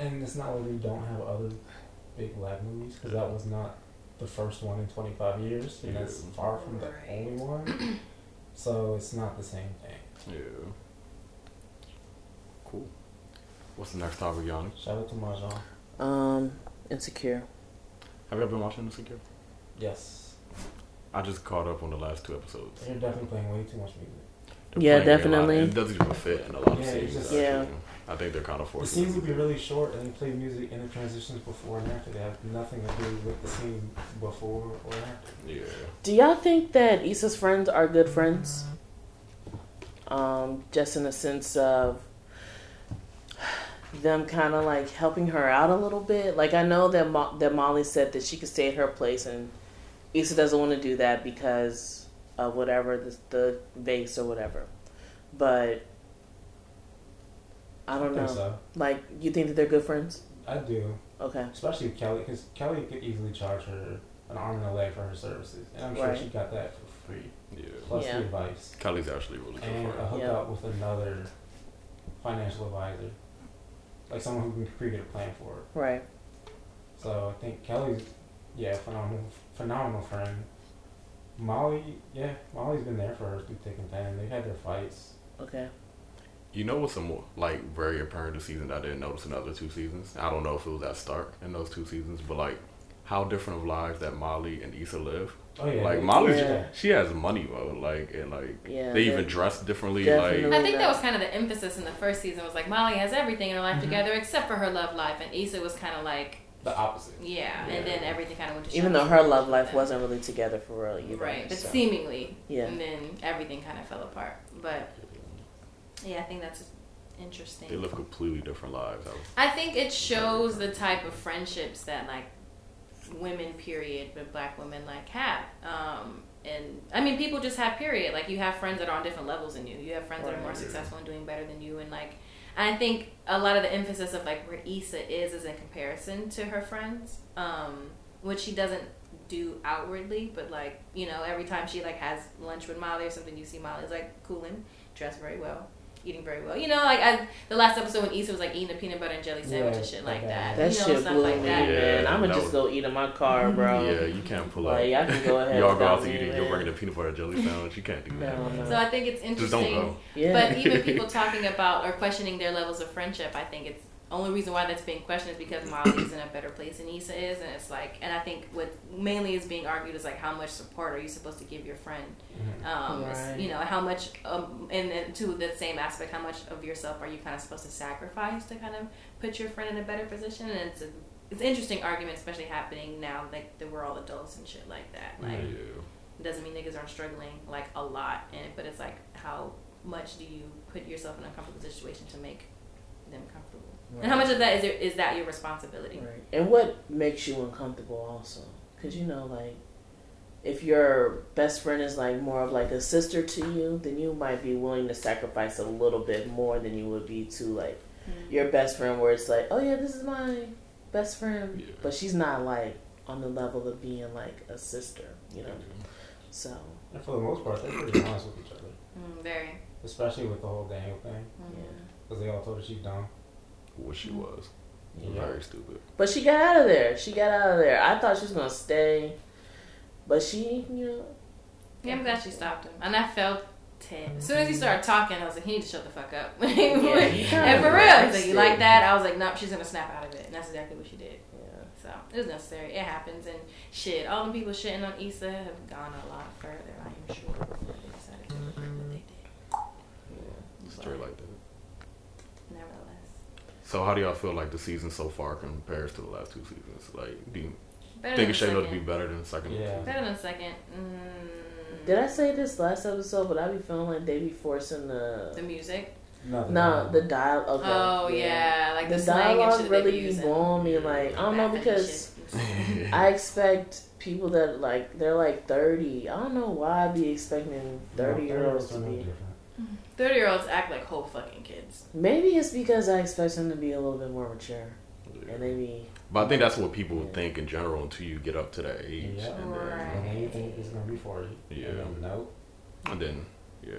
Yeah. And it's not like we don't have other big black movies, because that was not the first one in 25 years, and that's far from the only one. so it's not the same thing. Yeah. Cool. What's the next topic, Yanni? Shout out to Mahjong. Um, Insecure. Have you ever been watching Insecure? Yes. I just caught up on the last two episodes. You're definitely playing way too much music. They're Yeah, playing a lot, definitely. and It doesn't even fit in a lot of Yeah, it's scenes. just- Yeah. I think they're kind of forced. The forcing. scenes would be really short, and they play music in the transitions before and after. They have nothing to do with the scene before or after. Yeah. Do y'all think that Issa's friends are good friends? Um, just in the sense of them kind of like helping her out a little bit. Like I know that Mo- that Molly said that she could stay at her place, and Issa doesn't want to do that because of whatever the, the vase or whatever. But I don't think know. so. Like you think that they're good friends? I do, Okay. especially with Kelly, because Kelly could easily charge her an arm and a leg for her services, and I'm sure Right. she got that for free. Yeah. Plus Yeah. the advice Kelly's actually really good and for a her. hookup Yeah. with another financial advisor, like someone who can create a plan for it. Right. So I think Kelly's, yeah, phenomenal, phenomenal friend. Molly, yeah, Molly's been there for her through thick and thin. They've had their fights. Okay. You know what's some like very apparent this season that I didn't notice in the other two seasons? I don't know if it was that stark in those two seasons, but like how different of lives that Molly and Issa live. Oh yeah, Like they- Molly's, Yeah. she has money, bro. Like and like Yeah, they they- even dress differently. Definitely. Like I think that was kind of the emphasis in the first season was like Molly has everything in her life Mhm. together except for her love life, and Issa was kind of like the opposite. yeah, Yeah. and then everything kind of went to Even though her love life them. wasn't really together for real either. right, but so. seemingly, Yeah. and then everything kind of fell apart. But yeah, I think that's interesting. they live completely different lives. I I think it shows the type of friendships that like women, period, but black women like have. Um, and I mean, people just have period. Like you have friends that are on different levels than you. You have friends that are more successful and doing better than you, and like. I think a lot of the emphasis of like where Issa is is in comparison to her friends, um, which she doesn't do outwardly, but like you know, every time she like has lunch with Molly or something, you see Molly's like cooling, dressed very well, eating very well. You know, like I, the last episode when Issa was like eating a peanut butter and jelly sandwich Yeah, and shit like that. That you know, shit stuff blew like me, that. man. I'ma just was- go eat in my car, bro. yeah, you can't pull up. Like, I can go ahead. Y'all go out without to me, eat. You'll man. bring the peanut butter and jelly sandwich. You can't do that. No, no. So I think it's Just don't interesting. go. Yeah. But even people talking about or questioning their levels of friendship, I think it's only reason why that's being questioned is because Molly's in a better place than Issa is, and it's like, and I think what mainly is being argued is like how much support are you supposed to give your friend, Mhm. um, Right. you know, how much, um, and then to the same aspect, how much of yourself are you kind of supposed to sacrifice to kind of put your friend in a better position, and it's a, it's an interesting argument, especially happening now, like that we're all adults and shit like that, like. Yeah. It doesn't mean niggas aren't struggling like a lot in it, but it's like how much do you put yourself in a comfortable situation to make them comfortable, and how much of that is there, is that your responsibility? Right. And what makes you uncomfortable also? Because, you know, like, if your best friend is, like, more of, like, a sister to you, then you might be willing to sacrifice a little bit more than you would be to, like, Mm. your best friend where it's like, oh, yeah, this is my best friend. Yeah. But she's not, like, on the level of being, like, a sister, you know? So, And for the most part, they're pretty honest with each other, Mm, very. especially with the whole Daniel thing, Mm. yeah. because they all told her she's dumb. What she mm-hmm. was. Yeah. Very stupid. But she got out of there. She got out of there. I thought she was going to stay. But she, you know, Yeah, I'm glad she stopped him, and I felt it. As soon as he mm-hmm. started talking, I was like, he needs to shut the fuck up. Yeah, and for real, he's like, you like that? I was like, nope, she's gonna snap out of it, and that's exactly what she did. yeah. So it was necessary. It happens, and shit, all the people shitting on Issa have gone a lot further. I am sure before they decided to do what they did. Straight like that. Nevertheless, So how do y'all feel like the season so far compares to the last two seasons? Like, do you better think than it's shaping up to be better than the second? Yeah. Better than second. Mm, Did I say this last episode? But I be feeling like they be forcing the the music? Nothing. no the dial. Okay, Oh yeah, like the, the slang and dialogue shit really be be blowing me. Like I don't know because. I expect people that like they're like thirty. I don't know why I be expecting thirty year olds to be. different. Thirty year olds act like whole fucking kids. Maybe it's because I expect them to be a little bit more mature, and they be But I think that's what people Yeah. think in general until you get up to that age. Yeah. And, Right. then, And then you think it's gonna be forty. Yeah. And then, nope. and then, yeah.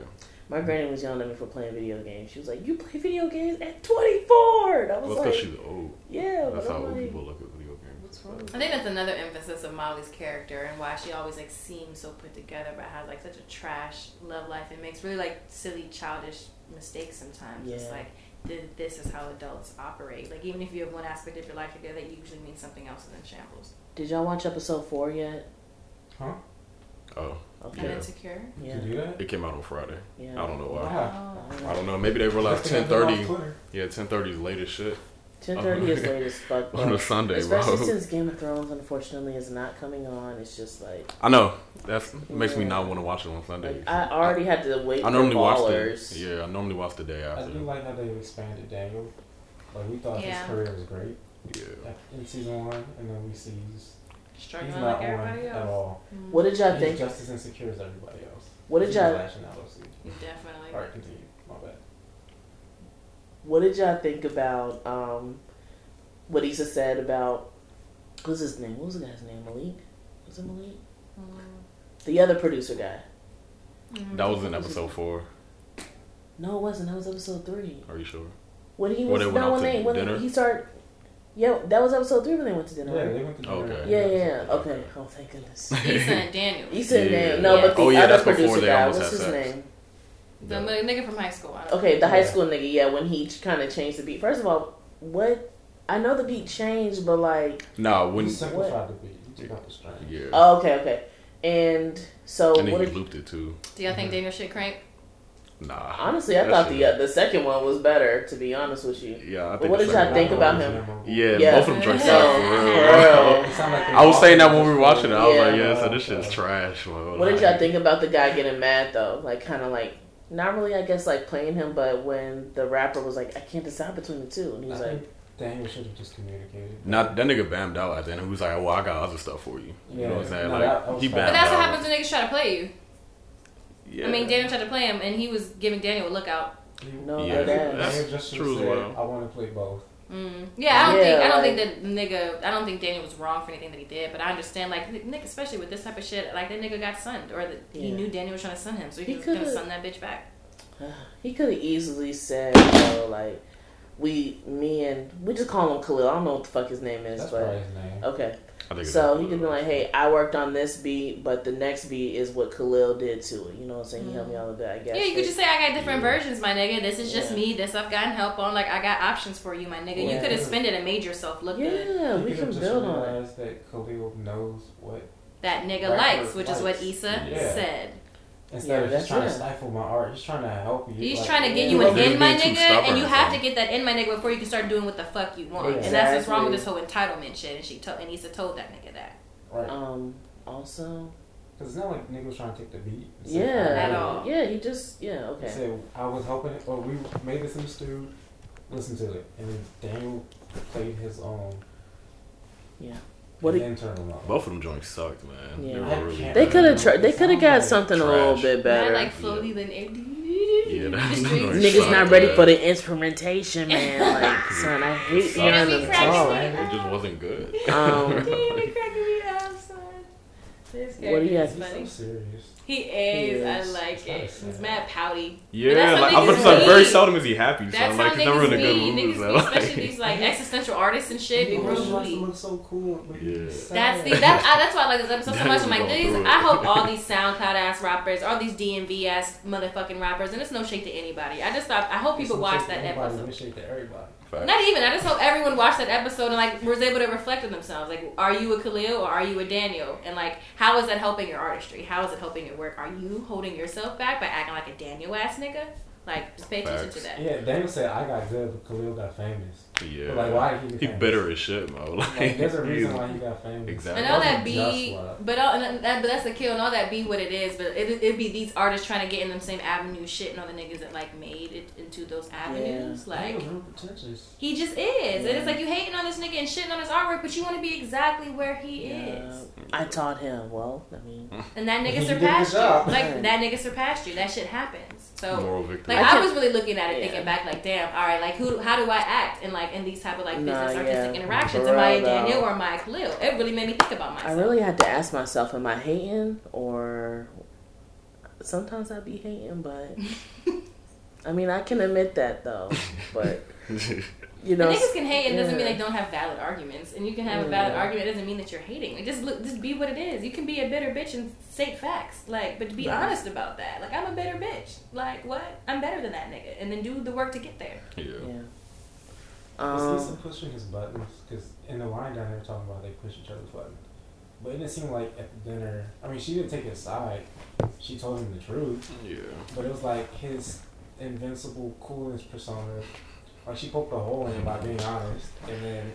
My granny was yelling at me for playing video games. She was like, "You play video games at 24." And I was Well, like, because she's old. "Yeah, That's but how I'm old like, people look at video games. What's wrong?" I think that's another emphasis of Molly's character and why she always like seems so put together, but has like such a trash love life and makes really like silly, childish mistakes sometimes. It's like th- this is how adults operate. Like even if you have one aspect of your life together, that usually means something else is in shambles. Did y'all watch episode four yet? Huh? Oh, Okay. And Yeah. insecure. Yeah. To do that? it came out on Friday. Yeah. I don't know why. Wow. Oh. I don't know. Maybe they realized ten thirty. Yeah, ten thirty is late as shit Ten thirty is late as fuck. on a Sunday, Especially bro. since Game of Thrones, unfortunately, is not coming on. It's just like, I know that makes me not want to watch it on Sunday. like I already had to wait I for normally watch ballers. the yeah. I normally watch the day after. I do like how they expanded Daniel. Like we thought Yeah. his career was great Yeah. in season one, and then we see he's, he's not like on everybody at all. Mm. What did y'all He's think? just as insecure as everybody else. What did He's y'all lashing out, let's see. You definitely. All right, continue. My bad. What did y'all think about um, what Issa said about what's his name? What was the guy's name? Malik? Was it Malik? Mm. The other producer guy. Mm. That was in episode four. No, it wasn't. That was episode three. Are you sure? When he When was they went no out when they when dinner? he started. Yeah, that was episode three when they went to dinner. Yeah, right? they went to dinner. Okay. Yeah, yeah, yeah. Okay. Oh, thank goodness. Issa and Daniel. Issa and Yeah. Daniel. No, but the Oh, yeah, other that's before producer they guy. What's his sex. name? The m- nigga from high school. I don't Okay, the high Yeah. school nigga. Yeah, when he kind of changed the beat. First of all, what? I know the beat changed, but like, Nah, When when you simplified the beat, you took out the string. yeah, oh, okay, okay. And so, and then what he looped it too. Do y'all think Daniel should crank? Nah, honestly, I thought the uh, the second one was better. To be honest with you. Yeah, I But what did y'all think about him? Yeah, Yeah. both of them drinks No, suck for for real. real. It sounded like I was saying that when we were watching it. I was Yeah. like, yes, so this shit's trash. bro. What did y'all think about the guy getting mad though? Like, kind of like, not really, I guess, like playing him, but when the rapper was like, I can't decide between the two, and he I was like, think Daniel should have just communicated. Not that nigga bammed out at the end. He was like, "Well, I got other stuff for you." You know what I'm saying? No, like that- that he fine. bammed But that's out. what happens when niggas try to play you. Yeah. I mean, Daniel tried to play him, and he was giving Daniel a lookout. No, Yeah, no, that. that's Daniel just true as said, well. I want to play both. Mm. Yeah, I don't Yeah, think I don't like- think that nigga. I don't think Daniel was wrong for anything that he did, but I understand like Nick, especially with this type of shit. Like that nigga got sunned, or that he knew Daniel was trying to sun him, so he, He was gonna coulda- sun that bitch back. He could have easily said, you know, like, we, me and we just call him Khalil. I don't know what the fuck his name is, That's but his name. okay. I think it's So he could be like, hey, I worked on this beat, but the next beat is what Khalil did to it. You know what I'm saying? He helped me mm. out a bit, I guess. Yeah, you could just say I got different Yeah. versions, my nigga. This is just Yeah. me. This I've gotten help on. Like I got options for you, my nigga. You could have spent it and made yourself look good. Yeah, He we could've can just build on it. realized that Khalil knows what That nigga Rapper likes, which is what likes. Issa Yeah. said. Instead Yeah, of just that's trying it. to stifle my art, he's trying to help you. He's like, trying to get yeah. you an he's in, my nigga, and you have to get that in, my nigga, before you can start doing what the fuck you want. And that's what's wrong with this whole entitlement shit. And she told, and Issa told that nigga that. Right. Um, also, Because it's not like nigga was trying to take the beat. and say, yeah, At all. yeah, he just, yeah, He okay. said, I was hoping, or we made this in the studio, listen to it. And then Daniel played his own. Yeah. What and do then turned them on. Both of them joints sucked, man. Yeah. They really They could have tried. They could have got like something a little bit Mad better. like floaty then Yeah, that's the streets. annoying. Niggas not ready man. for the instrumentation, man. Like, son, I hate hearing them talk. it. It just wasn't good. Um, This What do you is have- He's so serious. He is. I is. like It's it. He's mad pouty. Yeah, like I'm gonna say, very seldom is he happy. So That's like how he's never in niggas a good mood. Niggas, so, especially these like existential artists and shit, be He real wants to look so cool. Yeah. That's the that's I, that's why I like this episode so much. I'm like, going niggas, through it. I hope all these SoundCloud ass rappers, all these DMV ass motherfucking rappers, and it's no shade to anybody. I just thought I hope people watch that episode. no shade to everybody. Facts. Not even. I just hope everyone watched that episode and like was able to reflect on themselves. Like, are you a Khalil or are you a Daniel? And like, how is that helping your artistry? How is it helping your work? Are you holding yourself back by acting like a Daniel ass nigga? Like, just pay attention to that. Yeah, Daniel said I got good, but Khalil got famous. Yeah. But like, why did he? He bitter as shit, mo. Like, Like, there's a reason why he got famous. Exactly. And all that wasn't be, but all and that, but that's the kill, and all that be what it is. But it it'd be these artists trying to get in them same avenues, shitting on the niggas that like made it into those avenues. He Like was real pretentious. he just is, and it's like you hating on this nigga and shitting on his artwork, but you want to be exactly where he Yeah. is. I taught him. Well, I mean, And that nigga surpassed you. Like that nigga surpassed you. That shit happens. So Moral victory. like I I, was really looking at it, Yeah. thinking back, like, damn, all right, like who, how do I act in like in these type of like Nah, business artistic yeah. interactions? Am I real, Daniel or am I a Khalil? It really made me think about myself. I really had to ask myself, am I hating or sometimes I'd be hating, but I mean, I can admit that though. But you know, And niggas can hate, and it doesn't mean they don't have valid arguments. And you can have a valid argument, it doesn't mean that you're hating. Like, just look, just be what it is. You can be a bitter bitch and state facts, like, but be Right. honest about that. Like, I'm a bitter bitch. Like, what? I'm better than that nigga, and then do the work to get there. yeah. yeah. Is Issa Um, pushing his buttons? Because in the line down there talking about they push each other's buttons. But it didn't seem like at the dinner. I mean, she didn't take his side. She told him the truth. Yeah. But it was like his invincible coolness persona. Like she poked a hole in it by being honest, and then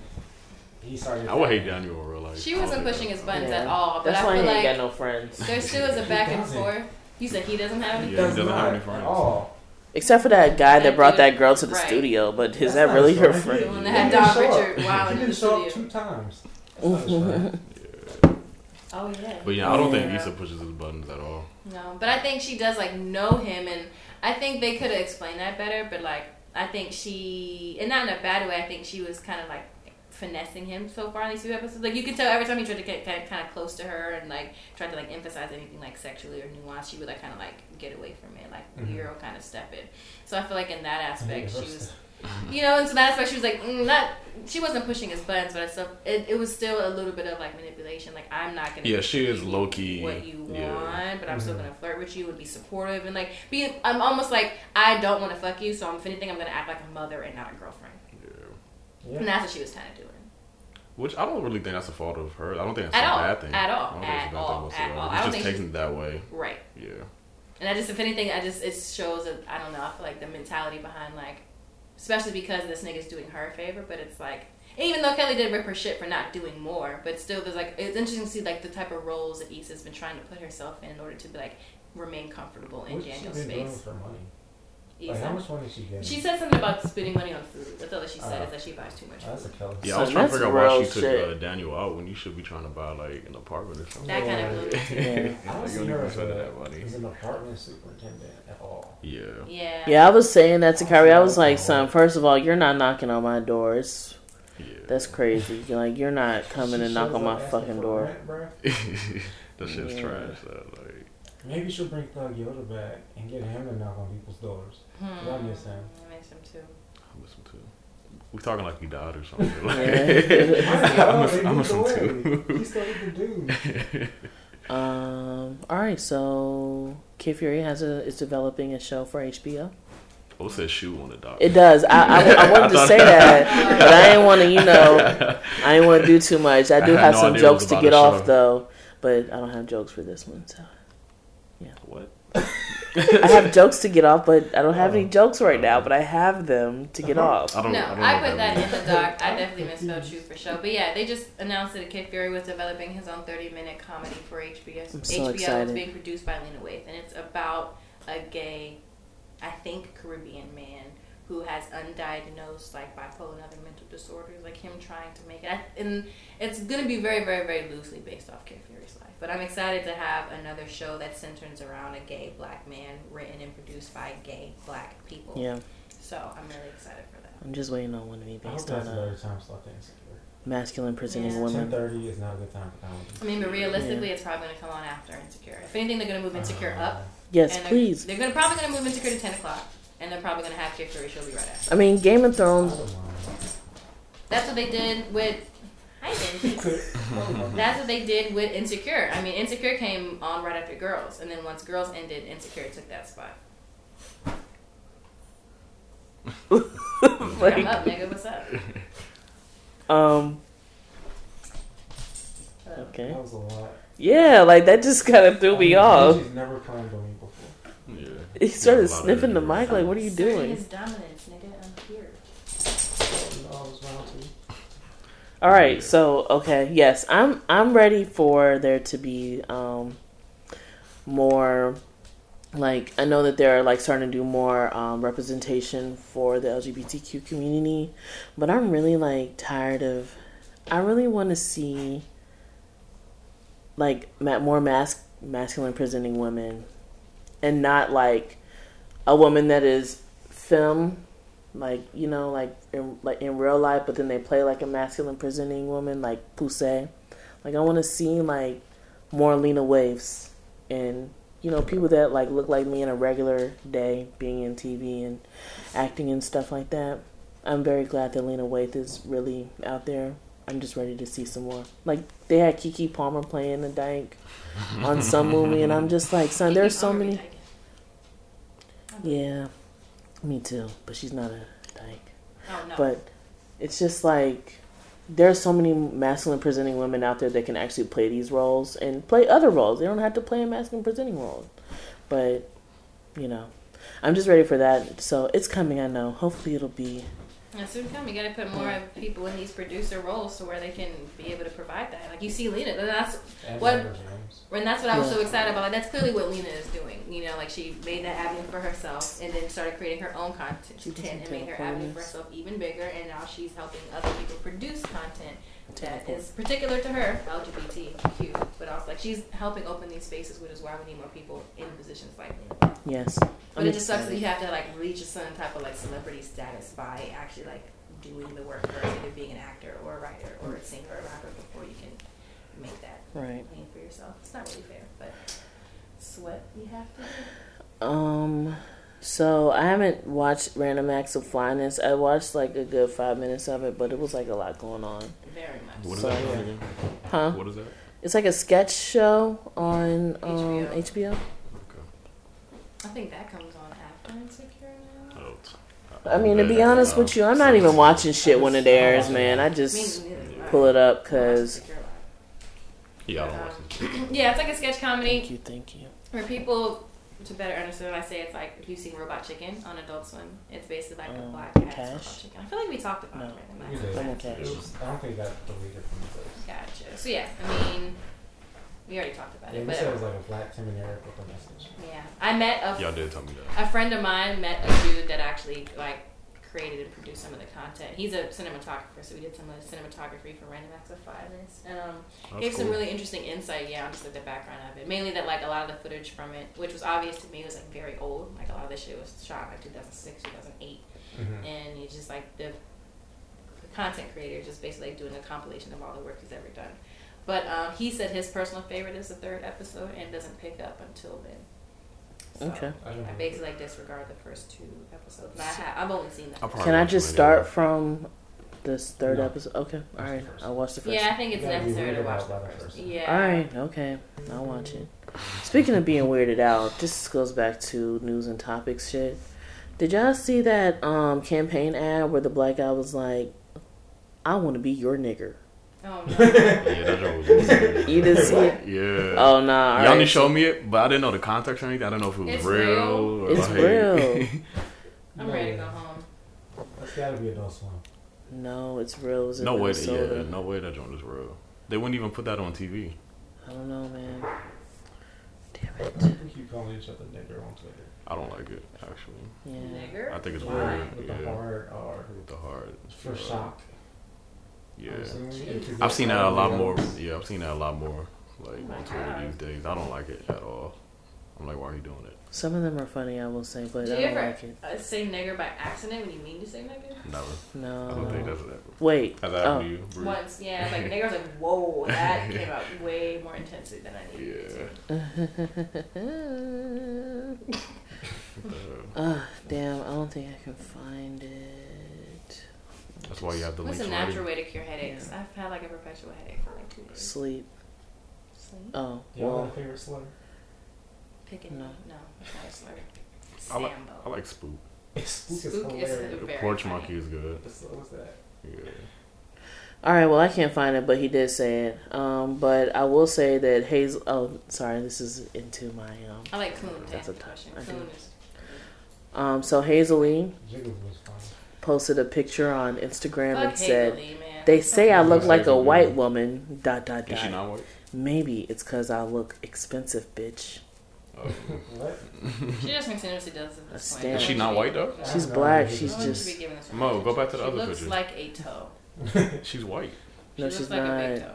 he started. I would hate Daniel in real life. She wasn't pushing his buttons Yeah. at all, but That's I why he feel ain't like got no friends. there still is a back and forth. You said he doesn't have any. Yeah. Does he doesn't have not any at friends. all. Except for that guy that That brought dude- that girl to the right. studio, but is That's that really his her friend. friend? The one that He had didn't Don show up. Richard wild He in the didn't show up studio. two times. That's not his friend. Oh yeah. But yeah, I don't think Yeah. Issa pushes his buttons at all. No, but I think she does like know him, and I think they could have explained that better. But like, I think she, and not in a bad way. I think she was kind of like finessing him so far in these few episodes. Like you can tell every time he tried to get kind of, kind of close to her and like tried to like emphasize anything like sexually or nuance, she would like kind of like get away from it, like Mhm. hero kind of step in. So I feel like in that aspect, she was you know, and so that's why she was like, mm, not. She wasn't pushing his buttons, but it's still, it, it was still a little bit of like manipulation. Like I'm not gonna. Yeah, she is low-key, What you want, yeah. but I'm still Mhm. gonna flirt with you and be supportive and like be. I'm almost like I don't want to fuck you, so if anything, I'm gonna act like a mother and not a girlfriend. Yeah. And that's what she was kind of doing. Which I don't really think that's a fault of her. I don't think that's At a all. bad thing. At all. I don't think it's a At bad all. thing At all. I just think taking it that way. Right. Yeah. And I just, if anything, I just it shows that I don't know. I feel like the mentality behind like, especially because this nigga's doing her a favor, but it's like. Even though Kelly did rip her shit for not doing more, but still, there's like it's interesting to see like the type of roles that Issa's been trying to put herself in in order to be like remain comfortable in What's Daniel's doing space. for money? Like, how much money she getting? She said something about spending money on food. That's all that she said Oh. is that she buys too much Oh, that's a food. Kelly. Yeah, I was Son, trying to figure out why she took shit. uh, Daniel out when you should be trying to buy like an apartment or something. That kind of Yeah. blew me too. Yeah. I don't see you don't her as, that money. as an apartment superintendent at all. Yeah. Yeah. Yeah, I was saying that to Kyrie. I was like, son, first of all, you're not knocking on my doors. Yeah. that's crazy. You're like, you're not coming She and knock on my fucking door. that shit's Yeah. trash. uh, like, Maybe she'll bring Thug Yoda back and get him to knock on people's doors. Hmm. I miss him. I miss him too. I miss him too. We talking like he died or something. Like, I miss, I miss him moved away. too. He's still the dude. Um. All right. So Kid Fury has a is developing a show for HBO. What said shoe on the dock? It does. I, I, I wanted to say that, but I didn't want to. You know, I didn't want to do too much. I I do had have no some idea it was jokes to get off show. though, but I don't have jokes for this one. So What? I have jokes to get off, but I don't have any oh. jokes right now. Oh. But I have them to get uh-huh. off. I don't. no, I, don't know I, put that, means. in the doc. I definitely misspelled shoot for show. But yeah, they just announced that Kid Fury was developing his own 30 minute comedy for HBO. I'm so HBO excited. It's being produced by Lena Waithe, and it's about a gay, I think, Caribbean man who has undiagnosed like bipolar and other mental disorders, like him trying to make it. I, and it's going to be very, very, very loosely based off Kid Fury's life. But I'm excited to have another show that centers around a gay black man, written and produced by gay black people. Yeah, So I'm really excited for that. I'm just waiting on one to be I hope based that's on a a time slot than Insecure. masculine presenting Yeah. woman. 10:30 is not a good time for comedy. I mean, but realistically, it's probably going to come on after Insecure. If anything, they're going to move Insecure Uh, up. Yes, and they're- please. They're, gonna probably going to move Insecure to 10 o'clock. And they're probably going to have Kid Fury show be right after. I mean, Game of Thrones. That's what they did with. Hi, Benji. That's what they did with Insecure. I mean, Insecure came on right after Girls. And then once Girls ended, Insecure took that spot. I'm like, up, nigga. What's up? um, okay. That was a lot. Yeah, like that just kind of threw me off. She's never climbed on me before. Yeah. He started Yeah, a lot of sniffing the mic. Like, what are you doing? His dominance, nigga. I'm here. You know, I was round two. All right, so okay, yes, I'm I'm ready for there to be um more like I know that they're like starting to do more um, representation for the LGBTQ community, but I'm really like tired of. I really want to see like ma- more mas- masculine presenting women, and not like a woman that is femme like you know, like in like in real life, but then they play like a masculine presenting woman, like Poussey. Like I want to see like more Lena Waithes and you know people that like look like me in a regular day, being in TV and acting and stuff like that. I'm very glad that Lena Waithe is really out there. I'm just ready to see some more. Like they had Keke Palmer playing the Dyke on some movie, and I'm just like, son, there's so many. Yeah, me too. But she's not a dyke. Oh no. But it's just like there are so many masculine presenting women out there that can actually play these roles and play other roles. They don't have to play a masculine presenting role. But, you know, I'm just ready for that. So it's coming, I know. Hopefully it'll be. Yeah, soon come. You got to put more of people in these producer roles to where they can be able to provide that. Like you see Lena, that's And What- and that's what I was so excited about. Like that's clearly what Lena is doing. You know, like she made that avenue for herself, and then started creating her own content She did and made her avenue for herself even bigger. And now she's helping other people produce content that is particular to her, LGBTQ, but also like she's helping open these spaces, which is why we need more people in positions like Lena. Yes. But I'm it just sucks that you have to like reach a certain type of like celebrity status by actually like doing the work first, either being an actor or a writer or a singer or a rapper before you can make that Right. name for yourself. It's not really fair, but it's what you have to do. Um, so I haven't watched Random Acts of Flyness. I watched like a good five minutes of it, but it was like a lot going on. Very much. What is So, that yeah. again? Huh? What is that? It's like a sketch show on um, HBO. HBO. Okay. I think that comes on after Insecure now. Oh, it's- I mean, to be honest with you, I'm not even watching shit when it airs, man. I I just mean, neither am I. pull it up because. Yeah, I don't Um, watch this. Yeah, it's like a sketch comedy. Thank you, thank you. For people to better understand, I say it's like if you've seen Robot Chicken on Adult Swim, it's basically like a Um, black ass Cash? Robot Chicken. I feel like we talked about No. it. Right? You Max. did. I'm okay. It was, I don't think that deleted from the first. Gotcha. So yeah, I mean, we already talked about Yeah, it, you but said it was like a black Tim and Eric with a message. yeah, I met a Y'all did tell me that. a friend of mine met a dude that actually like created and produced some of the content. He's a cinematographer, so we did some of the cinematography for Random Acts of Violence. and um, That's gave some really interesting insight. Yeah, on just like the background of it. Mainly that like a lot of the footage from it, which was obvious to me, was like very old. Like a lot of this shit was shot like 2006, 2008, Mm-hmm. and you just like the, the content creator just basically like doing a compilation of all the work he's ever done. But um, he said his personal favorite is the third episode and doesn't pick up until then. So Okay. I I basically like disregard the first two episodes. I have, I've only seen that. I'll probably Can I watch just it start anyway. from this third No. episode? Okay, all Watch the right. first. I'll watch the first. Yeah, I think it's You gotta be necessary to weirded watch out by the the first. first. Yeah. All right, okay, I'll watch it. Speaking of being weirded out, this goes back to news and topics shit. Did y'all see that um, campaign ad where the black guy was like, "I want to be your nigger"? Oh no. Yeah, that joke was weird. You didn't see it? Yeah. Oh nah, all Y'all right. need to show me it, but I didn't know the context or anything. I didn't know if it was It's real. real. or It's like- real. I'm ready to go home. That's gotta be Adult Swim. No, it's real. It no way. That, yeah, no way that joint is real. They wouldn't even put that on TV. I don't know, man. Damn I it. think you calling each other nigger on Twitter. I don't like it actually. Yeah. Nigger. I think it's Why? weird. With Yeah. the hard R. With the hard. For uh, shock. Yeah. I'm assuming, because I've seen that a lot videos. more. Yeah, I've seen that a lot more. Like Oh my on Twitter God. these days. I don't like it at all. I'm like, why are you doing it? Some of them are funny, I will say, but Do I you don't ever like it. uh, say nigger by accident when you mean to say nigger? Never. No. I don't think that's that. Wait. Has that Oh. happened to you? Bree? Once, yeah. Like nigger was like, whoa, that came out way more intensely than I needed it Yeah. to. Uh, uh, damn, I don't think I can find it. that's why you have the What's links a ready. natural way to cure headaches? Yeah. I've had like a perpetual headache for like two days. Sleep. Sleep? Oh, Y'all got well. a favorite slur? Picking No. no, no, it's not a slur. I like, Sambo. I like Spook. Spook is Spook is hilarious. The Porch funny. Monkey is good. What's, what's that? Yeah. All right, well, I can't find it, but he did say it. Um, but I will say that Hazel. Oh, sorry, this is into my. Um, I like Coon. That's a the tough- question. I do. Coon is. um, so Hazelie Jiggles was fun. posted a picture on Instagram Fuck and said, Hazel man. "They say I look like a white woman." Dot dot Is she dot. not white? Maybe it's because I look expensive, bitch. Oh. What? She just continuously does it. at A this point. Is she not white though? She's have no black. idea. She's should just- be giving this Mo, go back to the she other looks picture. like a toe. She's white. She No, looks she's like a big not. toe.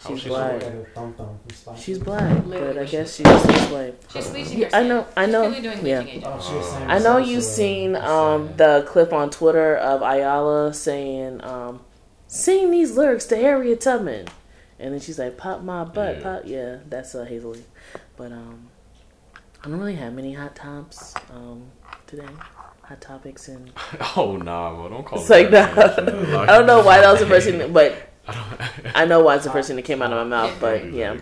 How She's is she black. Like a thumb thumb from Spike. She's black, Literally, but I guess looks she just looks white. She's bleaching Yeah, I skin. know- I She's know, clearly doing yeah. bleaching agent. Oh, she was saying I know you've seen um, the clip on Twitter of Ayala saying, um, "Sing these lyrics to Harriet Tubman," and then she's like, "Pop my butt, Yeah. pop." Yeah, that's uh, Hazel. But um, I don't really have many hot tops um, today. Hot topics and Oh nah, bro, don't call it's it like that, man. I don't know why that was the first thing, but I know why it's the first thing that came out of my mouth. But yeah,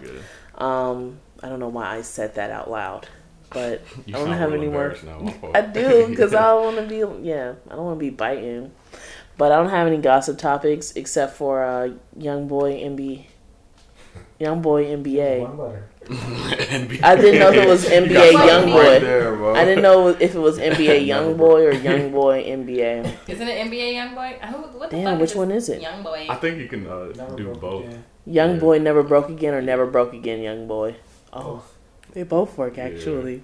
um, I don't know why I said that out loud, but You I don't have any more. embarrassed now, my fault. I do because I don't want to be. Yeah, I don't want to be biting. But I don't have any gossip topics except for uh, young boy NBA. Young boy NBA. NBA. I didn't know if it was NBA got something young right boy. there. I didn't know if it was NBA young boy or young boy NBA. Isn't it NBA Young Boy? What the Damn, fuck which is one is it? Young Boy. I think you can uh, do both. again. Young Yeah. boy never broke again or never broke again. Young boy. Oh, Both. they both work Yeah. actually.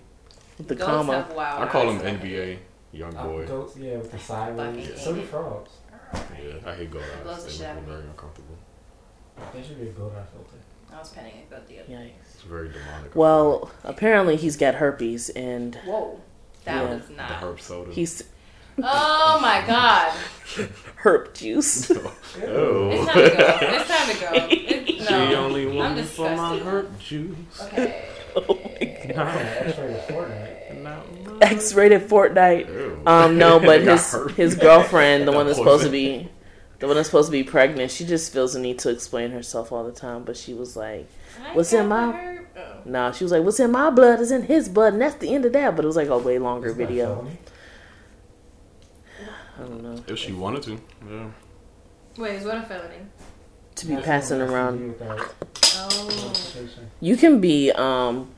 With the Goats comma. I call him. NBA young Uh, boy. goats, yeah, with the sideways. Fucking So do idiot. frogs. Yeah, I hate goat eyes. They out make of me me. very uncomfortable. They should be a goat eye filter. I was penning a good deal. Yikes. It's very demonic. I Well, apparently he's got herpes and Whoa. That Yeah. was feel like. the not. herb soda. he's Oh my god. herp juice. oh. It's time to go. It's time to go. It, no. She only I'm wants for my disgusted. herb juice. Okay. X-rated Fortnite. X-rated Fortnite. Ew. Um, no, but Got his herpes. his girlfriend, the one that's supposed to be, the one that's supposed to be pregnant, she just feels the need to explain herself all the time. But she was like, What's in my- her- Oh. "Nah," she was like, "What's in my blood is in his blood," and that's the end of that. But it was like a way longer Isn't video. I don't know If she wanted to, yeah. Wait, is what a felony? to be That's passing around. Oh. You can be um,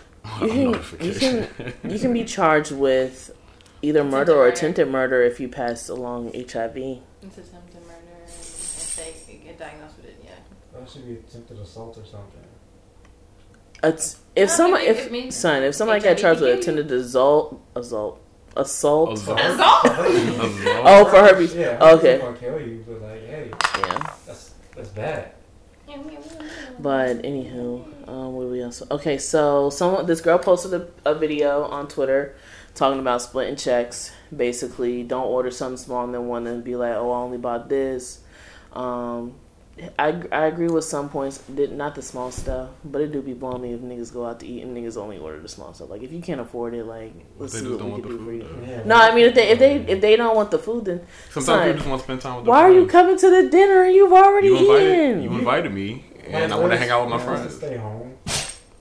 you can you can you can be charged with either Attempted murder or murder. attempted murder if you pass along HIV. It's attempted get diagnosed with it, yeah. That should be attempted assault or something. It's, if No, somebody, it- if it son, if somebody got charged with can kill you. attempted assault, assault, assault, Assault. Assault? oh for herpes, Yeah. Okay. I'm gonna kill you, but like, hey, yeah. that's that's bad. But anywho, um, what we also okay. So someone, this girl posted a, a video on Twitter talking about splitting checks. Basically, don't order something small and then want to be like, oh, I only bought this. Um, I I agree with some points, did- not the small stuff, but it do be blowing me if niggas go out to eat and niggas only order the small stuff. Like if you can't afford it, like let's They see what don't we want can the do for you. food. Yeah, No, I mean if they if they if they don't want the food, then Sometimes Son, people just want to spend time with their why are you coming to the dinner and you've already You invited, eaten? you invited me, and I want to hang out with my just- might friends. Stay home.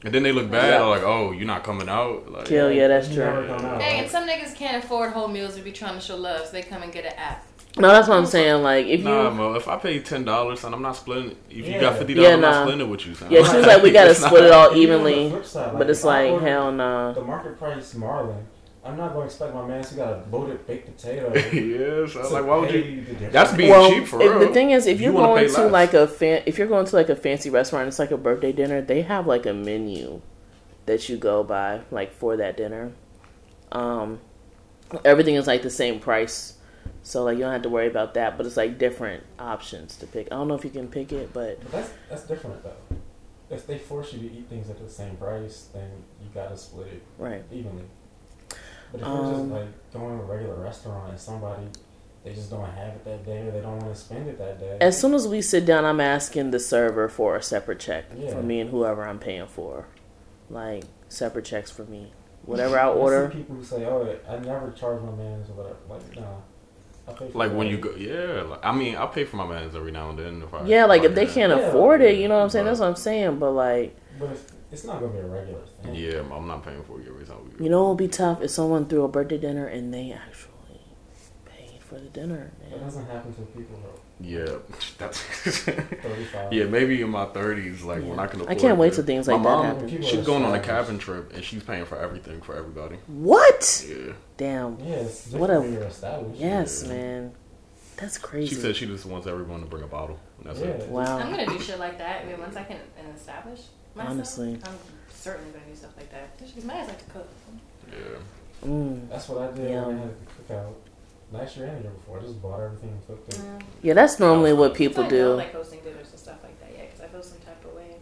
And then they look bad, Yeah. like, "Oh, you're not coming out." Like, Kill, yeah, that's true. never gone Dang, and some niggas can't afford whole meals to be trying to show love, so they come and get an app. No, that's what I'm saying. Like if you Nah, Mo, if I pay ten dollars and I'm not splitting, it. if you got fifty dollars, Yeah, dollars, I'm not splitting it with you. Son. Yeah, she was like, we gotta It's not- split it all Even on the evenly. flip side, But it's like, order hell no. The market price Marlin. I'm not going to expect my man to got a loaded baked potato. yeah, so to like, why would you? That's being Well, cheap for if- real. the thing is, if You you're going to less. like a fan, if you're going to like a fancy restaurant, it's like a birthday dinner. They have like a menu that you go by, like for that dinner. Um, everything is like the same price, so like you don't have to worry about that. But it's like different options to pick. I don't know if you can pick it, but But that's that's different though. If they force you to eat things at the same price, then you gotta split it right. evenly. But if you're just Um, like going to a regular restaurant and somebody they just don't have it that day or they don't want to spend it that day. As soon as we sit down, I'm asking the server for a separate check Yeah. for me and whoever I'm paying for, like separate checks for me. Whatever I I see order. people who say, "Oh, I never charge my mans or whatever." Like, no, I Like when you go, yeah. Like, I mean, I pay for my mans every now and then if I. Yeah, like if they can. can't Yeah. afford it, you know what I'm saying? Right. That's what I'm saying. But like, But if, it's not gonna be a regular thing. Yeah, I'm not paying for it every time we go. you know, it would be tough if someone threw a birthday dinner and they actually paid for the dinner. That doesn't happen to people who are Yeah, that's. yeah, maybe in my 30s, like when Yeah. I can. I can't wait it. till things My like that mom, happen. She's going on a cabin trip and she's paying for everything for everybody. What? Yeah, Damn. Yeah, What a- when you're established. Yes, Yeah. man. That's crazy. she said she just wants everyone to bring a bottle. And that's it. Wow. I'm gonna do shit like that. I mean, once I can and establish myself, Honestly. I'm certainly gonna do stuff like that. Because my ass like to cook. Yeah. Mm. That's what I did Yeah. when I had the cookout. Last year and the year before, I just bought everything and cooked it. Yeah. Yeah, that's normally what So people I do. don't like hosting dinners and stuff like that. Yeah, because I feel some type of way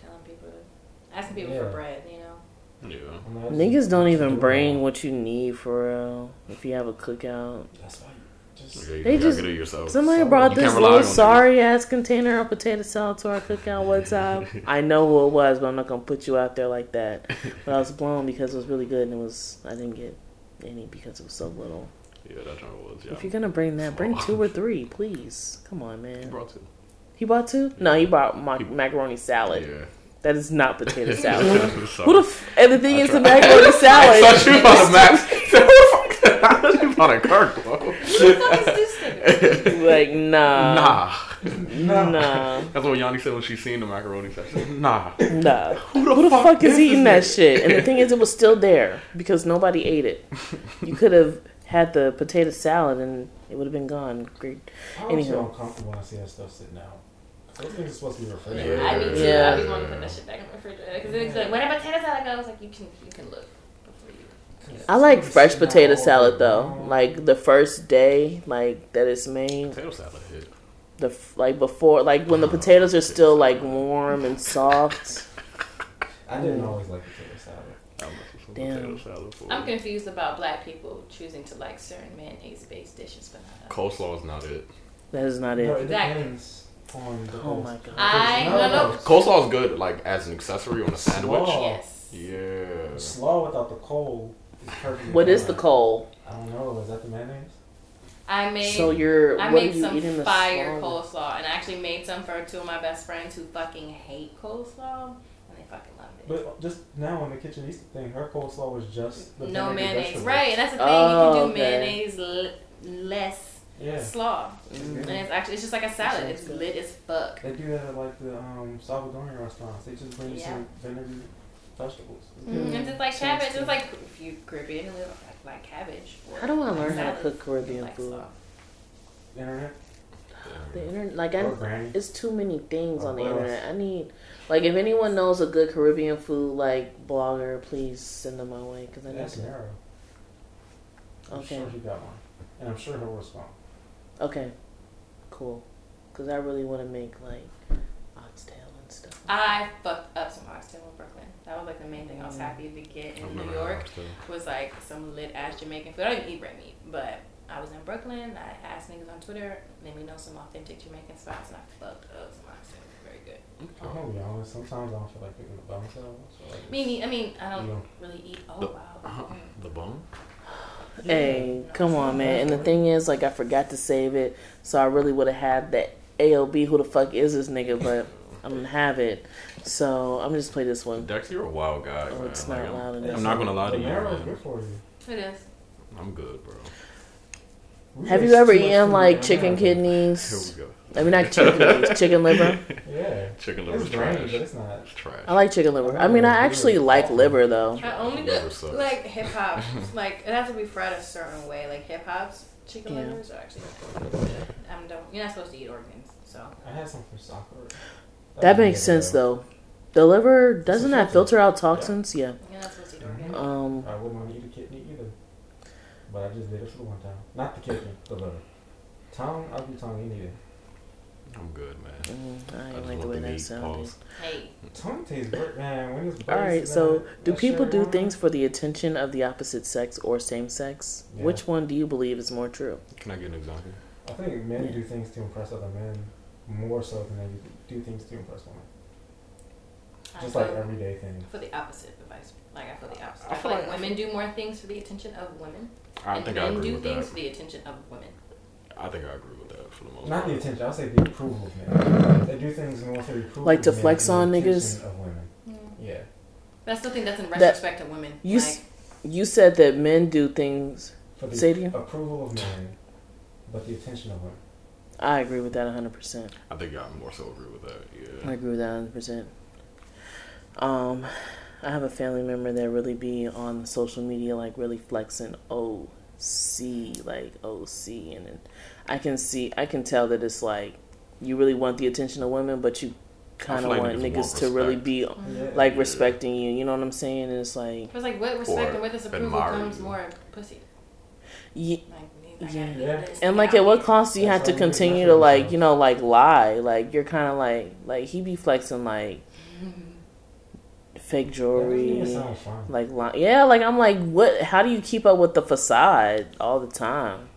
telling people, to, asking people Yeah. for bread. You know. Yeah. I'm not just- Niggas don't even do bring all. what you need for real. If you have a cookout, That's why just. Yeah, They just- get it yourself. somebody So- brought this little on niggas. sorry ass container of potato salad to our cookout one time. I know who it was, but I'm not gonna put you out there like that. But I was blown because it was really good, and it was I didn't get any because it was so little. Yeah, that joint was. Yeah. If you're gonna bring that, bring two or three, please. Come on, man. He brought two. He bought two? No, he bought ma- He- macaroni salad. Yeah. That is not potato salad. Sorry. Who the f- and the thing I is the tried. macaroni I salad. thought you were about to match. Who the fuck? on a car glow. Who the fuck is this like nah, Nah. No. nah, That's what Yanni said when she seen the macaroni section. Nah. nah. Who the, Who the fuck is is eating that shit? And the thing is, it was still there because nobody ate it. You could have had the potato salad and it would have been gone. Great. I always Anyhow. feel uncomfortable when I see that stuff sitting out. Those things are supposed to be refrigerated. Yeah. I mean, too. Yeah. I always want to put that shit back in the refrigerator because it's like when a potato salad goes, like you can you can look before you. I like fresh potato salad though. Like the first day, like that it's made. Potato salad hit. The like before, like when the potatoes are still like warm and soft. I didn't always like potato salad. I mess with some Damn. salad I'm confused about black people choosing to like certain mayonnaise-based dishes, but not others. Coleslaw is not it. That is not No, it. it Exactly. depends on the. Oh my god. I No, no no. no. Coleslaw is good, like as an accessory on a sandwich. Slaw. Yes. Yeah. Slaw without the coal is perfect. What is the coal? I don't know. Is that the mayonnaise? I made. So you're I what are made you some eating the fire slaw? coleslaw, and I actually made some for two of my best friends who fucking hate coleslaw, and they fucking loved it. But just now on the kitchen Easter thing, her coleslaw was just the no mayonnaise, vegetables. right? And that's the thing. Oh, you can do okay. mayonnaise l- less Yeah. slaw, Mm. and it's actually it's just like a salad. Sounds It's lit as fuck. They do that at like the um, Salvadorian restaurants. They just bring you Yeah. some vinegar vegetables. It's just like Sounds cabbage. good. It's like if you Caribbean, it's like, like cabbage. or How do I like learn how to cook Caribbean like food? slaw. Internet The internet, like I, or Granny. it's too many things Or on the internet. I need, like, if anyone knows a good Caribbean food like blogger, please send them my way because I need That's to. narrow. I'm Okay. sure he got one, and I'm sure he'll respond. Okay, cool. Because I really want to make like oxtail and stuff. I fucked up some oxtail in Brooklyn. That was like the main thing I was mm. happy to get in I've New York. was like some lit ass Jamaican food. I don't even eat red meat, but I was in Brooklyn. I asked niggas on Twitter, let me know some authentic Jamaican spots, and I fucked up some oxtail. It was good. I'm gonna be honest. Sometimes I don't feel like picking the bones out. So like, Me, me- I mean, I don't Yeah. really eat. Oh The- wow. Uh-huh. The bone? Hey, come on, man. And the thing is, like, I forgot to save it, so I really would have had that AOB. Who the fuck is this nigga? But I don't have it, so I'm gonna just play this one. Dex, you're a wild guy, Oh, man. it's Like, not I'm, loud enough. I'm not gonna lie to you, man. good for you. It is. I'm good, bro. We Have you ever eaten like chicken America. Here kidneys? we go. I mean, not chicken kidneys, chicken liver. Yeah. Chicken liver's It's grainy, trash. but it's not. It's trash. I like chicken liver. I mean, I actually like liver though. I only do Liver sucks. like hip hop. like it has to be fried a certain way. Like hip hop's chicken Yeah. livers are actually really good. I'm don't. You're not supposed to eat organs, so. I had some for soccer. That makes sense though. The liver doesn't that filter out toxins? Yeah. You're not supposed to eat organs. Um. I wouldn't want to eat a kidney either. But I just did it for the one time. Not the kidney, the liver. Tongue, I'll do tongue any day. I'm good, man. mm, I I like the want way that meat. sounded. Hey, Tongue tastes great, man. When it's All right. So, do people do things for the attention of the opposite sex or same sex? Yeah. Which one do you believe is more true? Can I get an example? I think men Yeah. do things to impress other men more so than they do things to impress women. Just like everyday things. for the opposite advice. Like I feel the opposite. I I feel feel like like- women do more things for the attention of women, I and think I men agree do with things that. for the attention of women. I think I agree with that for the most Not part. the attention. I'll say the approval of men. They do things more for the approval. Like to of flex than on niggas? attention Of women. Yeah. That's I still think that's in That- retrospect to women. You like, s- You said that men do things. For the Say it again. approval of men, but the attention of women. I agree with that 100%. I think I more so agree with that. Yeah. I agree with that 100%. Um, I have a family member that really be on social media, like really flexing OC, like OC, and then I can see, I can tell that it's like you really want the attention of women, but you kind of like want niggas niggas want to really be Yeah. like Yeah. respecting you. You know what I'm saying? And it's like, It's like with respect and with disapproval admire comes you. more pussy. ye- Like, Yeah. Yeah. and like at what cost do you That's have to how you get continue to like you know like lie? Like you're kind of like like he be flexing like fake That doesn't jewelry. fun. Like li- yeah, like I'm like, what? How do you keep up with the facade all the time?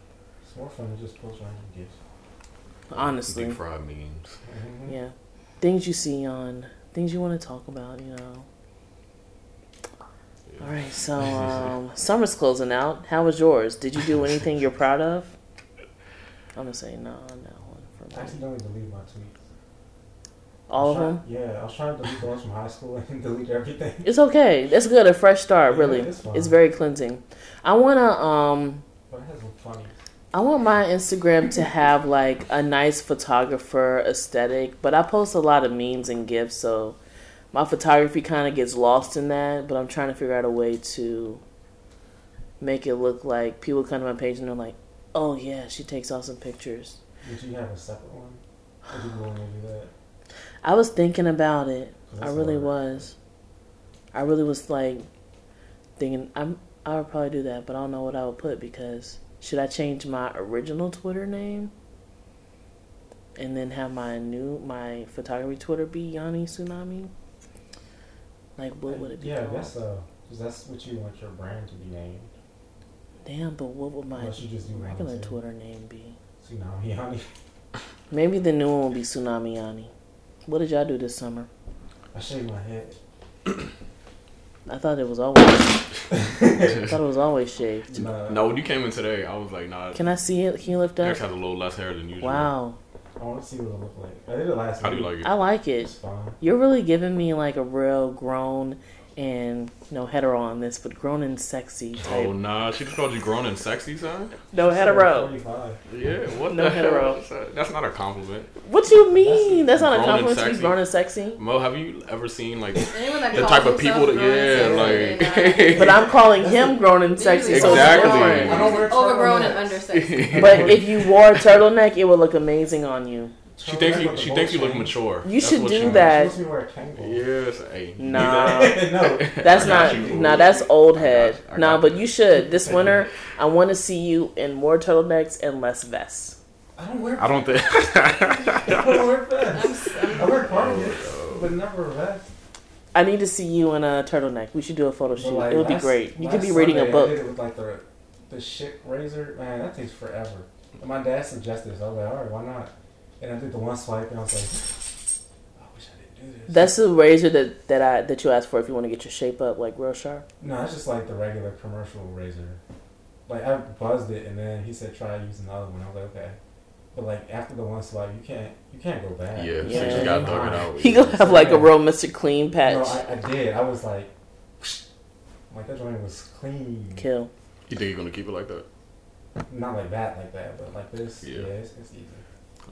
It's more fun to just post random gifts. Honestly, Deep fried memes. Mhm. yeah, things you see on things you want to talk about, you know. Yeah. All right, so um, summer's closing out. How was yours? Did you do anything you're proud of? I'm gonna say no on that one I for me. accidentally deleted my tweets. All of them. Yeah, I was trying to delete the ones from high school and delete everything. It's okay. That's good. A fresh start, Yeah, really. it's. It's very cleansing. I wanna um but it has some funny. I want my Instagram to have like a nice photographer aesthetic, but I post a lot of memes and gifs, so my photography kind of gets lost in that. But I'm trying to figure out a way to make it look like people come to my page and they're like, "Oh yeah, she takes awesome pictures." Would you have a separate one? I did you want to do that? I was thinking about it. 'Cause I really hard. was. I really was like thinking I'm I would probably do that, but I don't know what I would put because should I change my original Twitter name and then have my new my photography Twitter be Yanni Tsunami? Like what would it be? Yeah, I called? guess uh, so. Because that's what you want your brand to be named. Damn, but what would my Unless you just do one regular. Twitter name be? Tsunami Honey. Maybe the new one will be Tsunami Yanni. What did y'all do this summer? I shaved my head. I thought it was always I thought it was always shaved. Nah, No, when you came in today, I was like, nah. Can I see it? Can you lift up? Max has a little less hair than usual. Wow. I want to see what it look like. I did it last How do you like it? I like it. It's fine. You're really giving me like a real grown and no hetero on this, but grown and sexy oh, type. Oh nah, she just called you grown and sexy, son. no hetero. Yeah, what No the hetero. hell? That's not a compliment. What do you mean? That's, not a compliment to be grown and sexy. Mo, have you ever seen like the type of people that grown yeah, sexy, like But I'm calling him grown and sexy, so it's I different. don't wear overgrown and turtlenecks. undersexy. But if you wore a turtleneck, it would look amazing on you. She thinks you she thinks you look mature. You That's should what do she wants. that. You're supposed to be. Yes, hey. do Nah. that. no. That's not. you. Nah, that's old I head. got- I Nah, but you. you should. This winter, I want to see you in more turtlenecks and less vests. I don't wear I don't think. I don't wear vests. s- I wear cardigans, but never a vest. I need to see you in a turtleneck. We should do a photo But, shoot. like, it would be great. You could be reading Sunday, a book. I did it with like the the shit razor. Man, that takes forever. And my dad suggested this. I was like, all right, why not? And I did the one swipe, and I was like, I wish I didn't do this. That's the razor that, that I that you asked for if you want to get your shape up like real sharp. no, it's just like the regular commercial razor. Like I buzzed it, and then he said try using the other one. I was like, okay. But like after the one swipe, you can't you can't go back. Yeah, Yeah. since you got dug it out. He gonna have like a real Mr. Clean patch. No, I, I did. I was like, like that joint was clean. Kill. You think you're gonna keep it like that? Not like that, like that, but like this. Yeah. Yeah, it's, it's easy.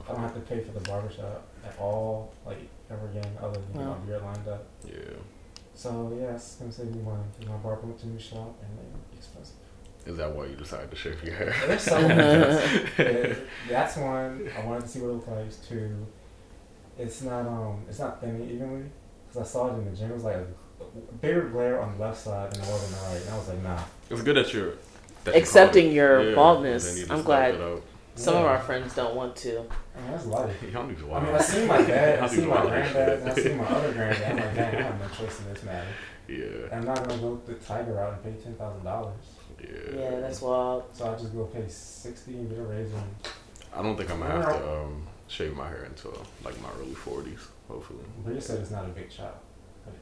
I don't have to pay for the barbershop at all, like ever again, other than getting Wow. my beard lined up. Yeah. So yeah, it's gonna save me money. 'cause my barber went to a new shop and they expensive. Is that why you decided to shave your hair? There's some yeah, That's one. I wanted to see what it looked like. Two, it's not um, it's not thinning evenly because I saw it in the gym. It was like a, a bigger glare on the left side than it was on the right, and I was like, nah. It's good that you're that Accepting called your Yeah, baldness. you I'm glad. it out. Some of our friends don't want to. I mean, that's life. Y'all niggas I wild. mean, I seen my dad, I Y'all seen my granddad, and I seen my other granddad. I'm like, dang, I have no choice in this matter. Yeah. I'm not gonna go the tiger route and pay ten thousand dollars. Yeah. Yeah, that's wild. So I just go pay sixty and get a razor. I don't think I'm gonna have to um, shave my hair until like my early 40s, hopefully. Bria said it's not a big chop.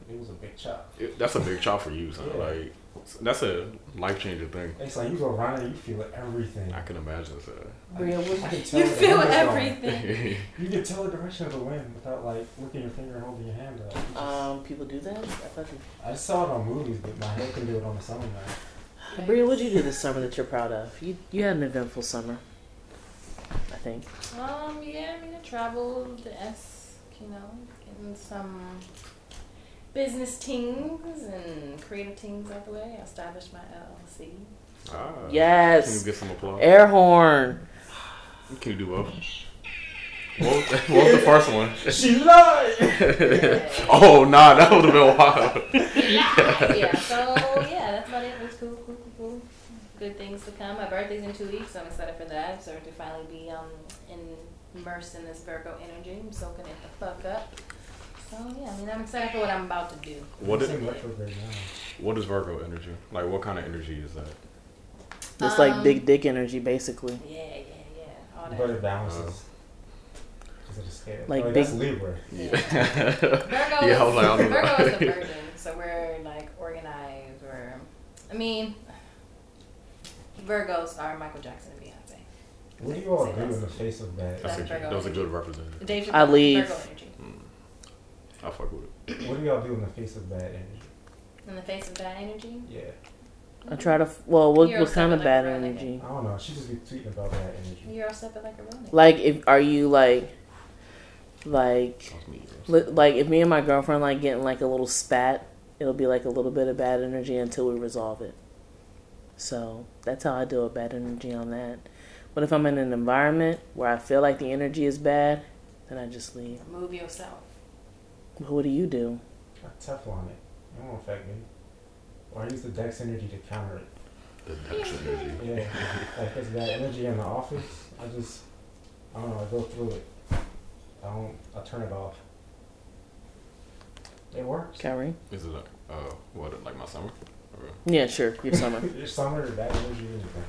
It was a big chop. It, that's a big chop for you, son. Yeah. Like, that's a life changing thing. It's like you go running, and you feel everything. I can imagine, son. Bria, what- I can tell you where feel wind is going. everything. You can tell the direction of the wind without like looking your finger and holding your hand up. You just- Um, people do that. I thought you. I saw it on movies, but my head can do it on the summer night. Bria, what'd you do this summer that you're proud of? You you had an eventful summer. I think. Um, yeah, I mean, I traveled the S, you know, getting some business things and creative things out the way. I established my LLC. Ah, Can you Yes. get some applause? Air horn. Can you do both? What was, what was the first one? She lied. Oh, nah, that would have been wild. yeah, so yeah, that's about it. It was cool, cool, cool, cool. Good things to come. My birthday's in two weeks, so I'm excited for that. So to finally be um in, immersed in this Virgo energy. I'm soaking it the fuck up. So yeah, I mean, I'm excited for what I'm about to do. What It's is, in retrograde now. what is Virgo energy? Like, what kind of energy is that? It's like Um, big dick energy, basically. Yeah, yeah, yeah. All that. But it balances. Because of the scale. Like oh, big- That's Libra. Yeah. Virgo, Yeah, I was like, I. Virgo is the virgin, so we're like organized. We're, I mean, Virgos are Michael Jackson and Beyonce. What do you all do in the face of that? That's a, That's Virgo that was a good representative. Dave I Chappelle, leave. Virgo energy. I fuck with it. What do y'all do in the face of bad energy? In the face of bad energy, Yeah. I try to. f- Well, what, You're what kind of upset bad like, energy? I don't know. She just be tweeting about that energy. You're upset but like a Roman. Like, if are you like, like, li- like if me and my girlfriend like getting like a little spat, it'll be like a little bit of bad energy until we resolve it. So that's how I deal with bad energy on that. But if I'm in an environment where I feel like the energy is bad, then I just leave. Move yourself. But what do you do? I Teflon it. It won't affect me. Or I use the Dex energy to counter it. The Dex energy. Yeah. like there's that energy in the office. I just, I don't know. I go through it. I don't. I turn it off. It works. Kyrie? Is it like, uh, what, like my summer? Or- Yeah, sure. Your summer. Your summer, or that energy, anything.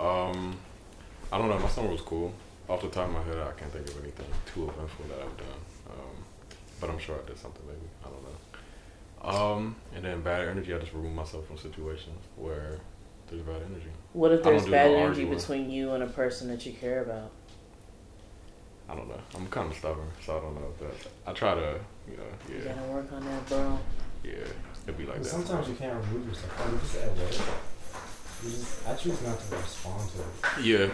Um, I don't know. My summer was cool. Off the top of my head, I can't think of anything too eventful that I've done. But I'm sure I did something maybe. I don't know. Um, and then bad energy, I just remove myself from situations where there's bad energy. What if there's bad no energy arguing. between you and a person that you care about? I don't know. I'm kind of stubborn, so I don't know if that. I try to, you know, You yeah, gotta work on that, bro. yeah. It'd be like But that. sometimes you can't remove yourself. Like, just at work. You just, I choose not to respond to it. Yeah.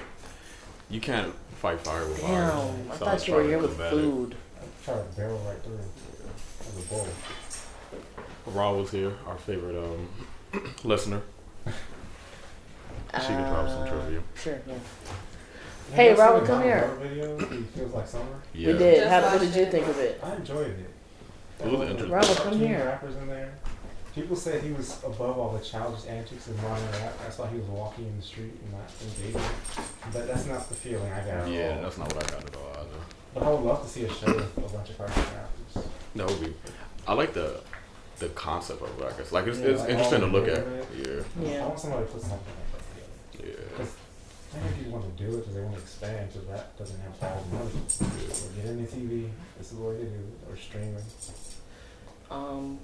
You can't fight fire with fire. Damn, I so thought you were to here with combat it. Food. Try to barrel right through as a bull. Raw was here, our favorite um, listener. She can drop some Uh, trivia. Sure, yeah. You Hey, ever seen Robert, come here. Glover Video, feels like summer. Yeah. We did. Just How, what did you think of it? I enjoyed it. It was interesting. Robert, come here. rappers in there. People said he was above all the childish antics of modern rap. That's why he was walking in the street and not engaging. But that's not the feeling I got. at Yeah, all. that's not what I got at all either. But I would love to see a show with a bunch of cartoon rappers. That would be. I like the the concept of it. I guess like it's, Yeah, it's like interesting to look at. way Yeah, I Yeah. want somebody to put something like that together. yeah. Because I think people want to do it because they want to expand because rap doesn't have all the money. Or get into TV. This is what they do. Or streaming. Um,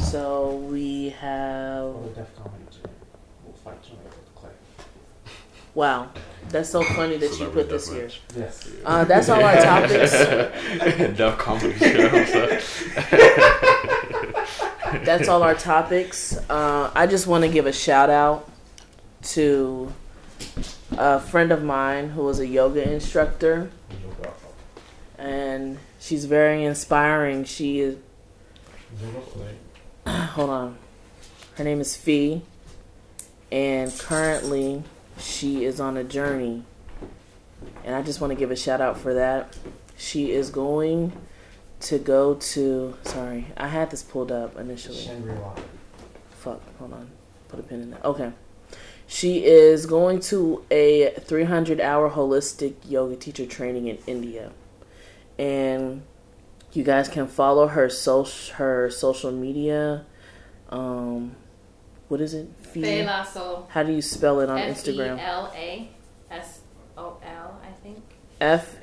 so we have. Or the Def Comedy Jam. We'll fight Jamaica with Clay. Wow, that's so funny that you Celebrity put this here. Yes. Uh, that's all our topics. Def comedy show. That's all our topics. Uh, I just want to give a shout out to a friend of mine who was a yoga instructor, and she's very inspiring. She is. Hold on. Her name is Fee, and currently she is on a journey. And I just want to give a shout out for that. She is going to go to. Sorry, I had this pulled up initially. Shangri-La. Fuck, hold on. Put a pin in that. Okay. She is going to a 300 hour holistic yoga teacher training in India. And you guys can follow her social her social media. Um what is it? Fee? Fela Sol. How do you spell it on F E Instagram? L A S O L, I think. F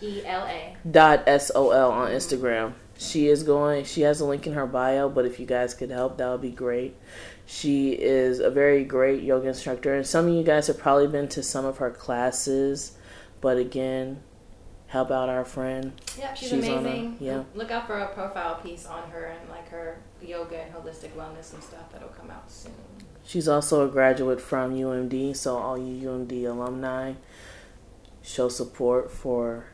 E L A. dot S O L on Instagram. She is going she has a link in her bio, but if you guys could help, that would be great. She is a very great yoga instructor, and some of you guys have probably been to some of her classes, but again, help out our friend. Yep, she's, She's on a- amazing. yeah. Look out for a profile piece on her and like her yoga and holistic wellness and stuff that'll come out soon. She's also a graduate from UMD, so all you UMD alumni, show support for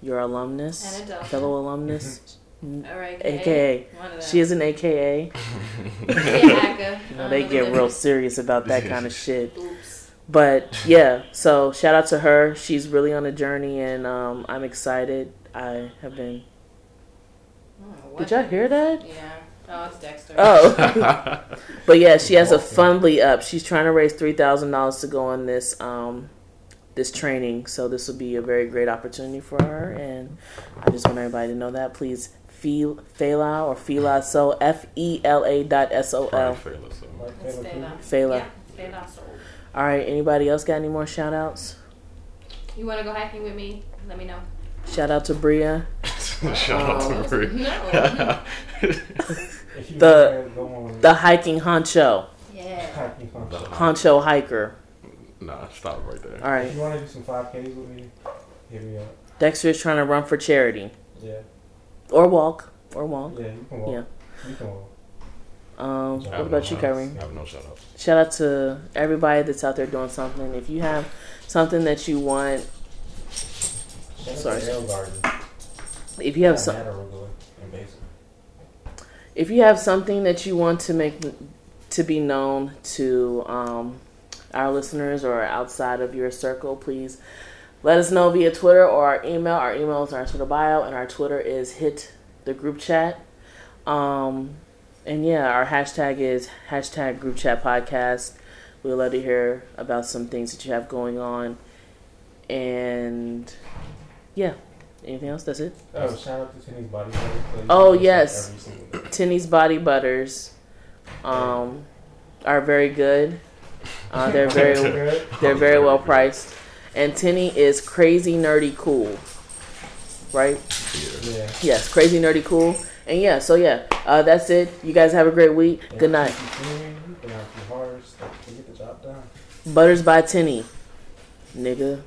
your alumnus, And adult. fellow alumnus, All right. aka. One. She is an AKA. Yeah, You know, they get real serious about that kind of shit. Oops. But yeah, so shout out to her. She's really on a journey, and um, I'm excited. I have been. Oh, Did y'all hear that? Yeah. Oh, it's Dexter. Oh, but yeah, she has a Fundly up. She's trying to raise three thousand dollars to go on this um this training. So this will be a very great opportunity for her, and I just want everybody to know that. Please, feel Fela or Fela so F E L A dot S O Probably L. fail us, so. Like It's Taylor Fela. Fela. Yeah, Fela Sol. All right. Anybody else got any more shout outs? You want to go hiking with me? Let me know. Shout out to Bria. Shout out to Bria. No. If you The- wanna go on The hiking honcho, yeah. hiking function. honcho hiker. Nah, stop right there. All right. If you want to do some 5Ks with me, hit me up. Dexter is trying to run for charity Yeah. or walk or walk. Yeah, you can walk. Yeah. You can walk. Um, what about no you, shout-outs. Kyrie? I have no shout outs. Shout out to everybody that's out there doing something. If you have something that you want, Shout out Sorry. to Garden. if you have Yeah, some, Matt Arugula in Basin. If you have something that you want to make to be known to um, our listeners or outside of your circle, please let us know via Twitter or our email. Our email is our Twitter bio, and our Twitter is hit the group chat. Um, and yeah, our hashtag is hashtag group chat podcast. We'd love to hear about some things that you have going on. And yeah, anything else? That's it. Oh, shout out to Timmy's Body Butter. Please Oh, yes. every. Tinny's Body Butters um, are very good. Uh, they're very they're very well priced, and Tinny is crazy nerdy cool, right? Yeah. Yeah. Yes, crazy nerdy cool, and yeah. So yeah, uh, that's it. You guys have a great week. Good night. Thank you, Timmy. Been out a few hard stuff to get the job done. Butters by Tinny, nigga.